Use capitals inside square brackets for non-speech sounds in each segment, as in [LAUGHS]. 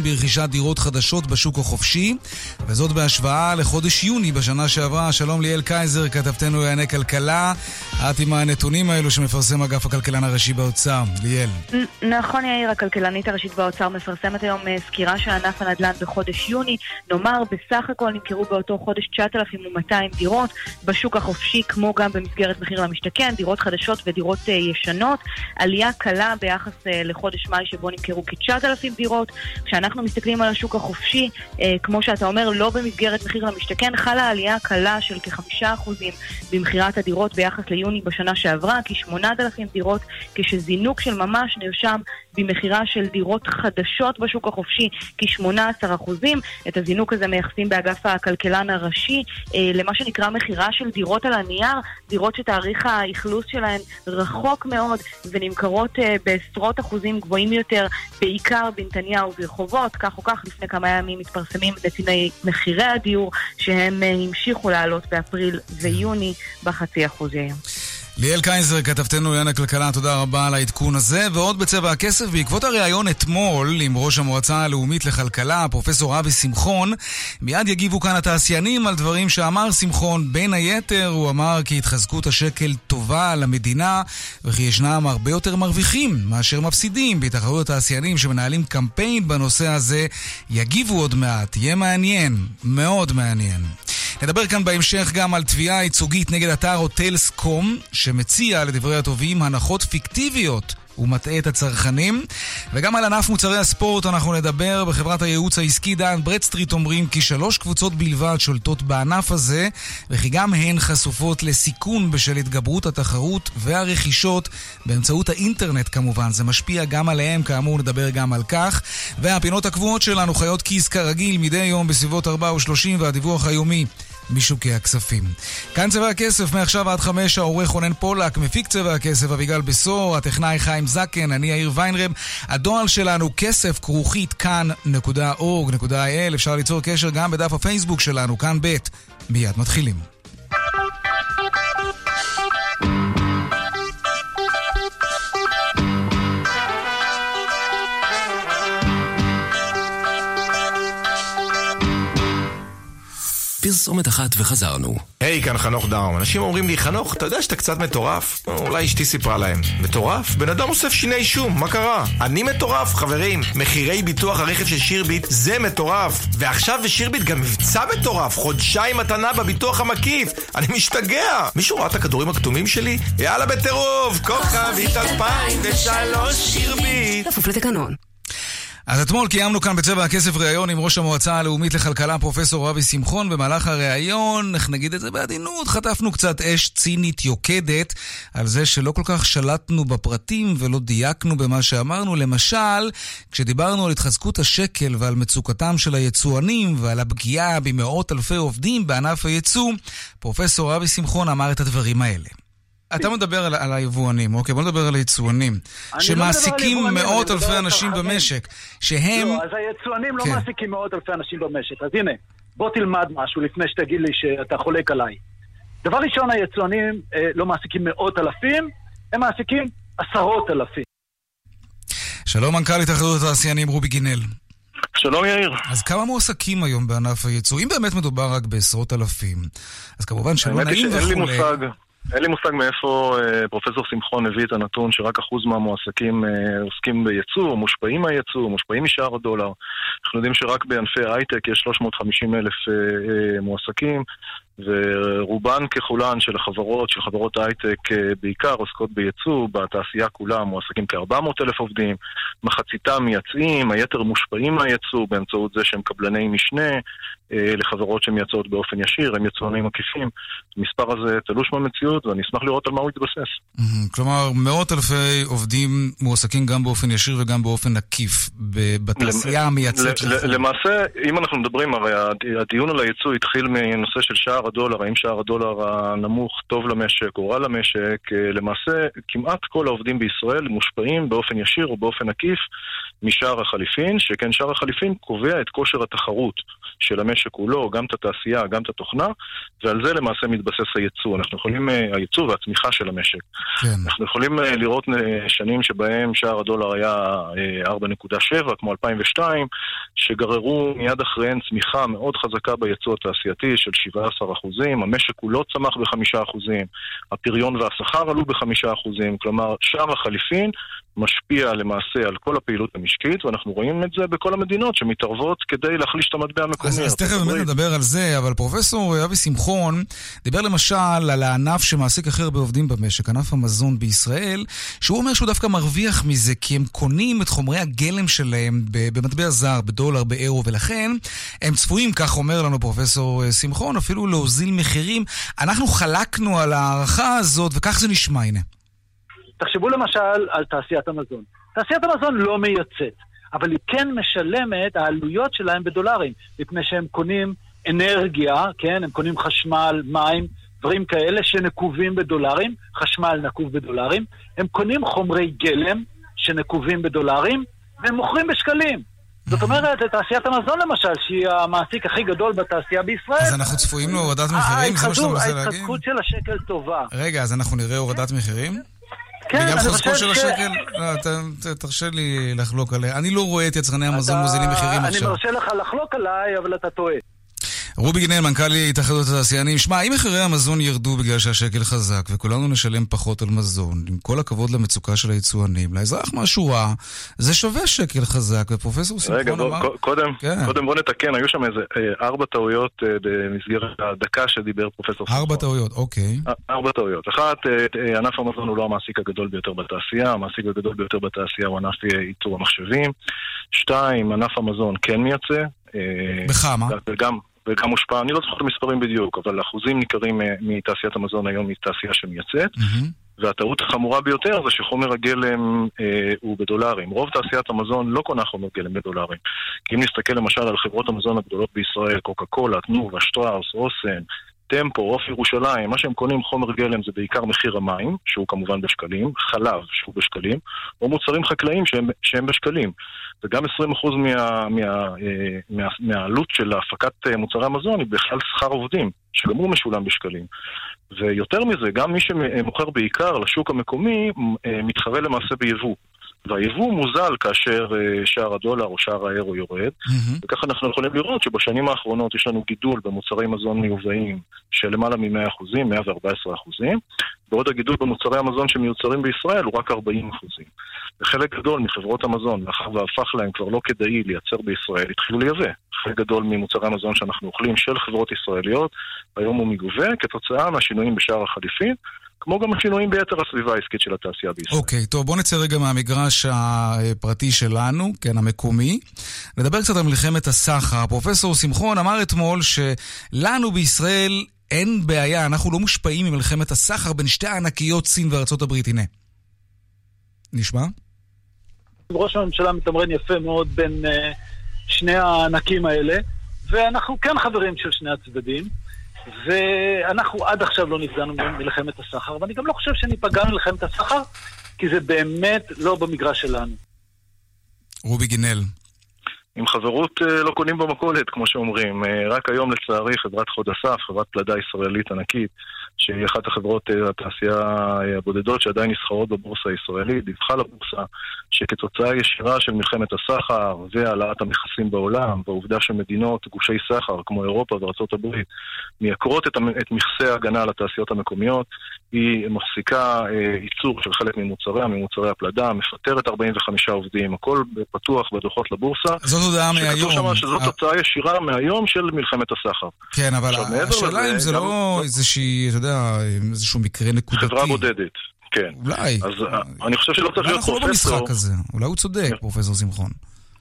ברכישת דירות חדשות בשוק החופשי, וזאת בהשוואה לחודש יוני בשנה שעברה. שלום ליאל קייזר, כתבתנו לענייני כלכלה. את עם הנתונים האלו שמפרסם אגף הכלכלן הראשי באוצר. ליאל. נכון יאיר, הכלכלנית הראשית באוצר מפרסמת היום אה, סקירה של ענף הנדל"ן בחודש יוני. נאמר, בסך הכל נמכרו באותו חודש 9,200 דירות בשוק החופשי, כמו גם במסגרת מחיר למשתכן, דירות חדשות ודירות uh, ישנות. עלייה קלה ביחס uh, לחודש מאי שבו נמכרו כ-9,000 דירות. כשאנחנו מסתכלים על השוק החופשי, אה, כמו שאתה אומר, לא במסגרת מחיר למשתכן, חלה עלייה קלה של כחמישה אחוזים במכירת הדירות ביחס ליוני בשנה שעברה, כ-8,000 דירות, כשזינוק של ממש נרשם במכירה של דירות חדשות בשוק החופשי, כ-18 אחוזים. את הזינוק הזה מייחסים באגף הכלכלן הראשי אה, למה שנקרא מכירה של דירות על הנייר, דירות שתאריך האכלוס שלהן רחוק מאוד ונמכרות אה, בעשרות אחוזים גבוהים יותר, בעיקר בנתניהו ברחובות. כך או כך, לפני כמה ימים מתפרסמים נתיני מחירי הדיור, שהם אה, המשיכו לעלות באפריל ויוני בחצי אחוז היום. ליאל קייזר, כתבתנו לעניין הכלכלה, תודה רבה על העדכון הזה. ועוד בצבע הכסף, בעקבות הריאיון אתמול עם ראש המועצה הלאומית לכלכלה, פרופסור אבי שמחון, מיד יגיבו כאן התעשיינים על דברים שאמר שמחון. בין היתר, הוא אמר כי התחזקות השקל טובה למדינה, וכי ישנם הרבה יותר מרוויחים מאשר מפסידים. בהתאחדות התעשיינים שמנהלים קמפיין בנושא הזה, יגיבו עוד מעט. יהיה מעניין, מאוד מעניין. נדבר כאן בהמשך גם על תביעה ייצוגית נגד אתר הוטלסקום, שמציע, לדברי הטובים, הנחות פיקטיביות. הוא מטעה את הצרכנים. וגם על ענף מוצרי הספורט אנחנו נדבר. בחברת הייעוץ העסקי דן ברדסטריט אומרים כי שלוש קבוצות בלבד שולטות בענף הזה, וכי גם הן חשופות לסיכון בשל התגברות התחרות והרכישות באמצעות האינטרנט כמובן. זה משפיע גם עליהם, כאמור נדבר גם על כך. והפינות הקבועות שלנו חיות כיס כרגיל מדי יום בסביבות 4 ו-30 והדיווח היומי משוקי הכספים. כאן צבע הכסף, מעכשיו עד חמש, העורך רונן פולק, מפיק צבע הכסף אביגל בשור, הטכנאי חיים זקן, אני יאיר ויינרב. הדואל שלנו כסף כרוכית כאן.org.il, אפשר ליצור קשר גם בדף הפייסבוק שלנו, כאן ב'. מיד מתחילים. פרסומת אחת וחזרנו. היי, hey, כאן חנוך דאום. אנשים אומרים לי, חנוך, אתה יודע שאתה קצת מטורף? אולי אשתי סיפרה להם. מטורף? בן אדם אוסף שיני שום, מה קרה? אני מטורף, חברים. מחירי ביטוח הרכב של שירביט זה מטורף. ועכשיו בשירביט גם מבצע מטורף, חודשיים מתנה בביטוח המקיף. אני משתגע. מישהו ראה את הכדורים הכתומים שלי? יאללה בטירוף, כוכבית 2003 שירביט. כפוף לתקנון. אז אתמול קיימנו כאן בצבע הכסף ראיון עם ראש המועצה הלאומית לכלכלה פרופסור אבי שמחון. במהלך הראיון, איך נגיד את זה בעדינות, חטפנו קצת אש צינית יוקדת על זה שלא כל כך שלטנו בפרטים ולא דייקנו במה שאמרנו. למשל, כשדיברנו על התחזקות השקל ועל מצוקתם של היצואנים ועל הפגיעה במאות אלפי עובדים בענף הייצוא, פרופסור אבי שמחון אמר את הדברים האלה. אתה מדבר על, על היבואנים, אוקיי? בוא נדבר על היצואנים. לא שמעסיקים לא מאות אלפי אנשים במשק. שהם... לא, אז היצואנים כן. לא מעסיקים מאות אלפי אנשים במשק. אז הנה, בוא תלמד משהו לפני שתגיד לי שאתה חולק עליי. דבר ראשון, היצואנים אה, לא מעסיקים מאות אלפים, הם מעסיקים עשרות אלפים. שלום, מנכ"ל התאחדות התעשיינים רובי גינל. שלום יאיר. אז כמה מועסקים היום בענף הייצוא? אם באמת מדובר רק בעשרות אלפים, אז כמובן שלא האמת היא נעים שאין לי וכולי. מושג, אין לי מושג מאיפה אה, פרופסור שמחון הביא את הנתון שרק אחוז מהמועסקים אה, עוסקים בייצוא, מושפעים מהייצוא, מושפעים משער הדולר. אנחנו יודעים שרק בענפי הייטק יש 350 אלף אה, מועסקים, ורובן ככולן של החברות, של חברות הייטק בעיקר עוסקות בייצוא, בתעשייה כולה מועסקים כ-400 אלף עובדים, מחציתם מייצאים, היתר מושפעים מהייצוא באמצעות זה שהם קבלני משנה לחברות שמייצאות באופן ישיר, הם יצואנים עקיפים. המספר הזה תלוש מהמציאות ואני אשמח לראות על מה הוא יתבסס. כלומר, מאות אלפי עובדים מועסקים גם באופן ישיר וגם באופן עקיף בתעשייה המייצאת ל- של... ל- למעשה, אם אנחנו מדברים, הרי הד- הדיון על הייצוא התחיל מנושא של שער הדולר, האם שער הדולר הנמוך טוב למשק או רע למשק, אה, למעשה כמעט כל העובדים בישראל מושפעים באופן ישיר או באופן עקיף משער החליפין, שכן שער החליפין קובע את כושר התחרות של המשק כולו, גם את התעשייה, גם את התוכנה, ועל זה למעשה מתבסס הייצוא. אנחנו יכולים, אה, הייצוא והצמיחה של המשק. כן. אנחנו יכולים אה, לראות אה, שנים שבהם שער הדולר היה 4.7, כמו 2002, שגררו מיד אחריהן צמיחה מאוד חזקה בייצוא התעשייתי של 17 אחוזים, המשק כולו צמח ב-5 אחוזים, הפריון והשכר עלו ב-5 אחוזים, כלומר שער החליפין משפיע למעשה על כל הפעילות המשקית, ואנחנו רואים את זה בכל המדינות שמתערבות כדי להחליש את המטבע המקומי. אז, אז תכף באמת נדבר על זה, אבל פרופסור אבי שמחון דיבר למשל על הענף שמעסיק הכי הרבה עובדים במשק, ענף המזון בישראל, שהוא אומר שהוא דווקא מרוויח מזה, כי הם קונים את חומרי הגלם שלהם במטבע זר, בדולר, באירו, ולכן הם צפויים, כך אומר לנו פרופסור אה, שמחון, אפילו להוזיל מחירים. אנחנו חלקנו על ההערכה הזאת, וכך זה נשמע, הנה. תחשבו למשל על תעשיית המזון. תעשיית המזון לא מייצאת, אבל היא כן משלמת, העלויות שלהם בדולרים, מפני שהם קונים אנרגיה, כן? הם קונים חשמל, מים, דברים כאלה שנקובים בדולרים, חשמל נקוב בדולרים, הם קונים חומרי גלם שנקובים בדולרים, והם מוכרים בשקלים. זאת אומרת, תעשיית המזון למשל, שהיא המעסיק הכי גדול בתעשייה בישראל. אז אנחנו צפויים להורדת מחירים? זה מה שאתה מנסה להגיד? ההתחזקות של השקל טובה. רגע, אז אנחנו נראה הורדת מחירים? כן, בגלל חוזקו של השקל, לא, תרשה לי לחלוק עליה. אני לא רואה את יצרני המזון מוזילים מחירים עכשיו. אני מרשה לך לחלוק עליי, אבל אתה טועה. רובי גינל, מנכ"ל התאחדות התעשיינים. שמע, אם מחירי המזון ירדו בגלל שהשקל חזק וכולנו נשלם פחות על מזון, עם כל הכבוד למצוקה של היצואנים, לאזרח מהשורה, זה שווה שקל חזק, ופרופסור שמחון אמר... רגע, קודם, כן. קודם בוא נתקן, היו שם איזה אה, ארבע טעויות אה, במסגרת הדקה שדיבר פרופסור שמחון. ארבע טעויות, אוקיי. אה, ארבע טעויות. אחת, ענף המזון הוא לא המעסיק הגדול ביותר בתעשייה, המעסיק הגדול ביותר בתעשייה הוא ענף ייצור המחשבים. שתיים, ענף המזון כן מייצא. בכמה? וגם, וגם מושפע, אני לא זוכר את המספרים בדיוק, אבל אחוזים ניכרים אה, מתעשיית המזון היום היא תעשייה שמייצאת. והטעות החמורה ביותר זה שחומר הגלם אה, הוא בדולרים. רוב תעשיית המזון לא קונה חומר גלם בדולרים. כי אם נסתכל למשל על חברות המזון הגדולות בישראל, קוקה קולה, תנובה, שטראוס, אוסן, טמפו, עוף ירושלים, מה שהם קונים חומר גלם זה בעיקר מחיר המים, שהוא כמובן בשקלים, חלב, שהוא בשקלים, או מוצרים חקלאיים שהם, שהם בשקלים. וגם 20% מה, מה, אה, מה, מהעלות של הפקת אה, מוצרי המזון היא בכלל שכר עובדים, שגם הוא משולם בשקלים. ויותר מזה, גם מי שמוכר בעיקר לשוק המקומי, אה, מתחרה למעשה ביבוא. והיבוא מוזל כאשר uh, שער הדולר או שער האירו יורד, mm-hmm. וככה אנחנו יכולים לראות שבשנים האחרונות יש לנו גידול במוצרי מזון מיובאים של למעלה מ-100 אחוזים, 114 אחוזים, בעוד הגידול במוצרי המזון שמיוצרים בישראל הוא רק 40 אחוזים. וחלק גדול מחברות המזון, מאחר והפך להם כבר לא כדאי לייצר בישראל, התחילו לייבא. חלק גדול ממוצרי המזון שאנחנו אוכלים של חברות ישראליות, היום הוא מגובה כתוצאה מהשינויים בשער החליפין. כמו גם השינויים ביתר הסביבה העסקית של התעשייה בישראל. אוקיי, okay, טוב, בוא נצא רגע מהמגרש הפרטי שלנו, כן, המקומי. נדבר קצת על מלחמת הסחר. פרופסור שמחון אמר אתמול שלנו בישראל אין בעיה, אנחנו לא מושפעים ממלחמת הסחר בין שתי הענקיות סין וארצות הברית. הנה. נשמע? ראש הממשלה מתמרן יפה מאוד בין uh, שני הענקים האלה, ואנחנו כן חברים של שני הצדדים. ואנחנו עד עכשיו לא נפגענו ממלחמת הסחר, ואני גם לא חושב שניפגע ממלחמת הסחר, כי זה באמת לא במגרש שלנו. רובי גינל. עם חברות אה, לא קונים במכולת, כמו שאומרים. אה, רק היום, לצערי, חברת חוד אסף, חברת פלדה ישראלית ענקית, שהיא אחת החברות אה, התעשייה הבודדות שעדיין נסחרות בבורסה הישראלית, דיווחה לבורסה שכתוצאה ישירה של מלחמת הסחר והעלאת המכסים בעולם, והעובדה שמדינות, גושי סחר כמו אירופה וארצות הברית, מייקרות את, את מכסי ההגנה על התעשיות המקומיות, היא מפסיקה אה, ייצור של חלק ממוצריה, ממוצרי הפלדה, מפטרת 45 עובדים, הכל פתוח בדוחות לבורסה. זאת הודעה מהיום. שכתוב שם שזאת תוצאה ישירה מהיום של מלחמת הסחר. כן, אבל השאלה אם זה לא איזושהי, אתה יודע, איזשהו מקרה נקודתי. חברה בודדת. כן. אולי. אז אני חושב שלא צריך להיות פרופסור. אנחנו לא במשחק הזה, אולי הוא צודק, כן. פרופסור שמחון.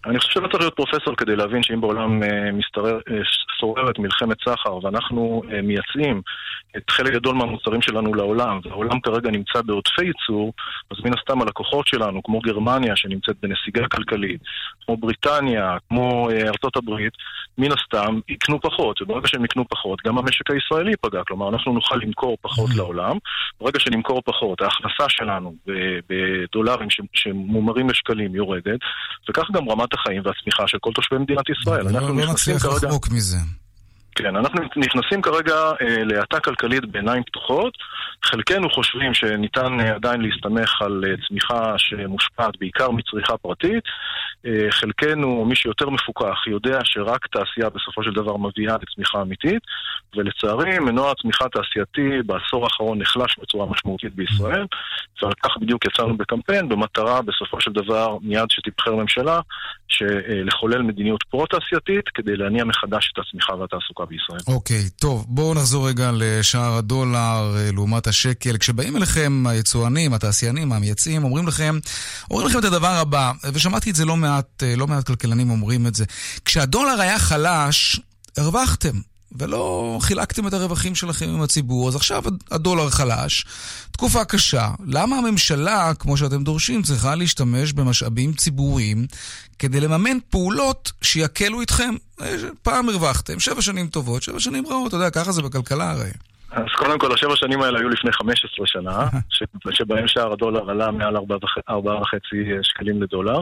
אני חושב שלא צריך להיות פרופסור כדי להבין שאם בעולם אה, אה, שוררת מלחמת סחר ואנחנו אה, מייצאים את חלק גדול מהמוצרים שלנו לעולם, והעולם כרגע נמצא בעודפי ייצור, אז מן הסתם הלקוחות שלנו, כמו גרמניה שנמצאת בנסיגה כלכלית, כמו בריטניה, כמו ארצות הברית, מן הסתם יקנו פחות, וברגע שהם יקנו פחות, גם המשק הישראלי ייפגע, כלומר אנחנו נוכל למכור פחות mm-hmm. לעולם, ברגע שנמכור פחות, ההכנסה שלנו בדולרים שמומרים לשקלים יורדת, וכך גם רמת החיים והצמיחה של כל תושבי מדינת ישראל. לא, אנחנו לא נצליח לחמוק מזה. כן, אנחנו נכנסים כרגע אה, להאטה כלכלית בעיניים פתוחות. חלקנו חושבים שניתן אה, עדיין להסתמך על אה, צמיחה שמושפעת בעיקר מצריכה פרטית. אה, חלקנו, מי שיותר מפוקח, יודע שרק תעשייה בסופו של דבר מביאה לצמיחה אמיתית, ולצערי מנוע הצמיחה התעשייתי בעשור האחרון נחלש בצורה משמעותית בישראל, ועל כך בדיוק יצאנו בקמפיין, במטרה בסופו של דבר, מיד שתבחר ממשלה, לחולל מדיניות פרו-תעשייתית כדי להניע מחדש את הצמיחה והתעסוקה בישראל. אוקיי, okay, טוב, בואו נחזור רגע לשער הדולר לעומת השקל. כשבאים אליכם היצואנים, התעשיינים, המייצאים, אומרים לכם, אומרים לכם את הדבר הבא, ושמעתי את זה לא מעט, לא מעט כלכלנים אומרים את זה. כשהדולר היה חלש, הרווחתם. ולא חילקתם את הרווחים שלכם עם הציבור, אז עכשיו הדולר חלש, תקופה קשה. למה הממשלה, כמו שאתם דורשים, צריכה להשתמש במשאבים ציבוריים כדי לממן פעולות שיקלו איתכם? פעם הרווחתם, שבע שנים טובות, שבע שנים רעות, אתה יודע, ככה זה בכלכלה הרי. אז קודם כל, השבע שנים האלה היו לפני 15 שנה, [LAUGHS] שבהם שער הדולר עלה מעל 4.5 שקלים לדולר,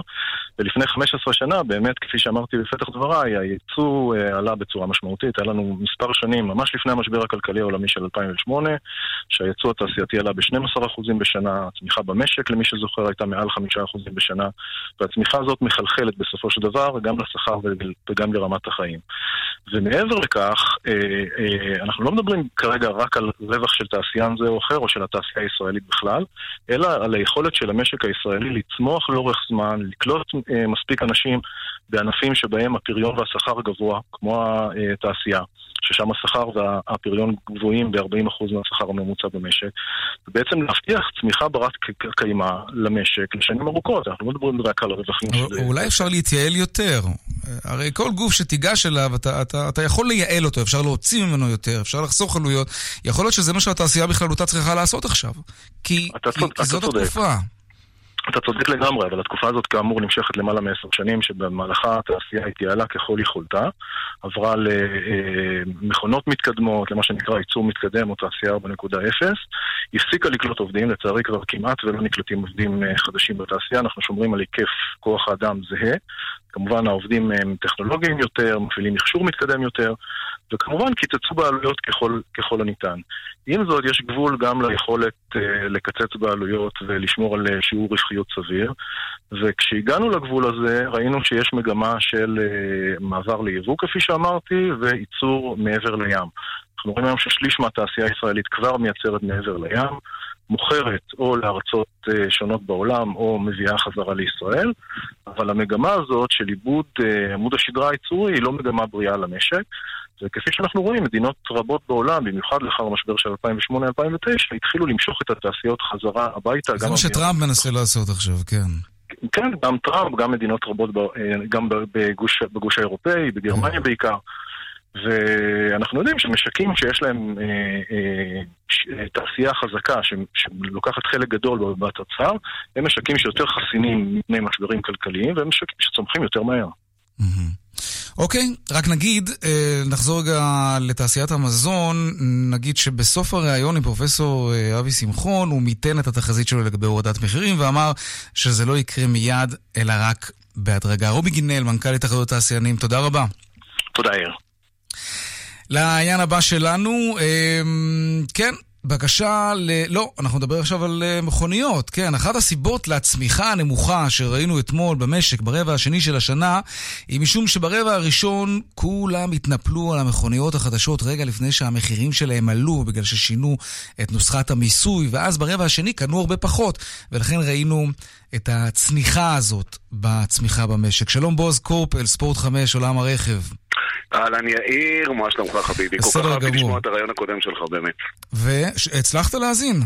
ולפני 15 שנה, באמת, כפי שאמרתי בפתח דבריי, הייצוא אה, עלה בצורה משמעותית. היה לנו מספר שנים, ממש לפני המשבר הכלכלי העולמי של 2008, שהייצוא התעשייתי עלה ב-12% בשנה, הצמיחה במשק, למי שזוכר, הייתה מעל 5% בשנה, והצמיחה הזאת מחלחלת בסופו של דבר גם לשכר וגם לרמת החיים. ומעבר לכך, אה, אה, אנחנו לא מדברים כרגע רק על רווח של תעשיין זה או אחר, או של התעשייה הישראלית בכלל, אלא על היכולת של המשק הישראלי לצמוח לאורך זמן, לקלוט אה, מספיק אנשים בענפים שבהם הפריון והשכר גבוה, כמו התעשייה. ששם השכר והפריון גבוהים ב-40% מהשכר הממוצע במשק, ובעצם להבטיח צמיחה ברת קיימא למשק לשנים ארוכות. אנחנו לא מדברים רק על הרווחים של... אולי אפשר להתייעל יותר. הרי כל גוף שתיגש אליו, אתה, אתה, אתה יכול לייעל אותו, אפשר להוציא ממנו יותר, אפשר לחסוך עלויות. יכול להיות שזה מה שהתעשייה בכללותה צריכה לעשות עכשיו. כי, כי, כי זאת התקופה. אתה צודק לגמרי, אבל התקופה הזאת כאמור נמשכת למעלה מעשר שנים, שבמהלכה התעשייה התייעלה ככל יכולתה, עברה למכונות מתקדמות, למה שנקרא ייצור מתקדם או תעשייה 4.0, הפסיקה לקלוט עובדים, לצערי כבר כמעט ולא נקלטים עובדים אה, חדשים בתעשייה, אנחנו שומרים על היקף כוח האדם זהה, כמובן העובדים הם טכנולוגיים יותר, מפעילים מכשור מתקדם יותר, וכמובן קיצצו בעלויות ככל, ככל הניתן. עם זאת, יש גבול גם ליכולת uh, לקצץ בעלויות ולשמור על uh, שיעור רווחיות סביר, וכשהגענו לגבול הזה, ראינו שיש מגמה של uh, מעבר ליבוא, כפי שאמרתי, וייצור מעבר לים. אנחנו רואים היום ששליש מהתעשייה הישראלית כבר מייצרת מעבר לים. מוכרת או לארצות אה, שונות בעולם או מביאה חזרה לישראל, אבל המגמה הזאת של עיבוד אה, עמוד השדרה הייצורי היא לא מגמה בריאה למשק. וכפי שאנחנו רואים, מדינות רבות בעולם, במיוחד לאחר המשבר של 2008-2009, התחילו למשוך את התעשיות חזרה הביתה. זה מה שטראמפ מנסה לעשות עכשיו, כן. כן, גם טראמפ, גם מדינות רבות, אה, גם בגוש, בגוש האירופאי, בגרמניה בעיקר. ואנחנו יודעים שמשקים שיש להם אה, אה, אה, תעשייה חזקה ש, שלוקחת חלק גדול בתוצר, הם משקים שיותר חסינים מפני משברים כלכליים והם משקים שצומחים יותר מהר. אוקיי, okay, רק נגיד, אה, נחזור רגע לתעשיית המזון, נגיד שבסוף הריאיון עם פרופסור אה, אבי שמחון, הוא מיתן את התחזית שלו לגבי הורדת מחירים ואמר שזה לא יקרה מיד, אלא רק בהדרגה. רובי גינל, מנכ"ל התאחדות התעשיינים, תודה רבה. תודה, יאיר. לעניין הבא שלנו, אמ, כן, בקשה ל... לא, אנחנו נדבר עכשיו על אה, מכוניות. כן, אחת הסיבות לצמיחה הנמוכה שראינו אתמול במשק ברבע השני של השנה, היא משום שברבע הראשון כולם התנפלו על המכוניות החדשות רגע לפני שהמחירים שלהם עלו, בגלל ששינו את נוסחת המיסוי, ואז ברבע השני קנו הרבה פחות, ולכן ראינו את הצניחה הזאת בצמיחה במשק. שלום בועז קורפל, ספורט 5, עולם הרכב. אהלן יאיר, מה שלומך חביבי? כל כך אהבתי לשמוע את הריאיון הקודם שלך באמת. והצלחת להאזין?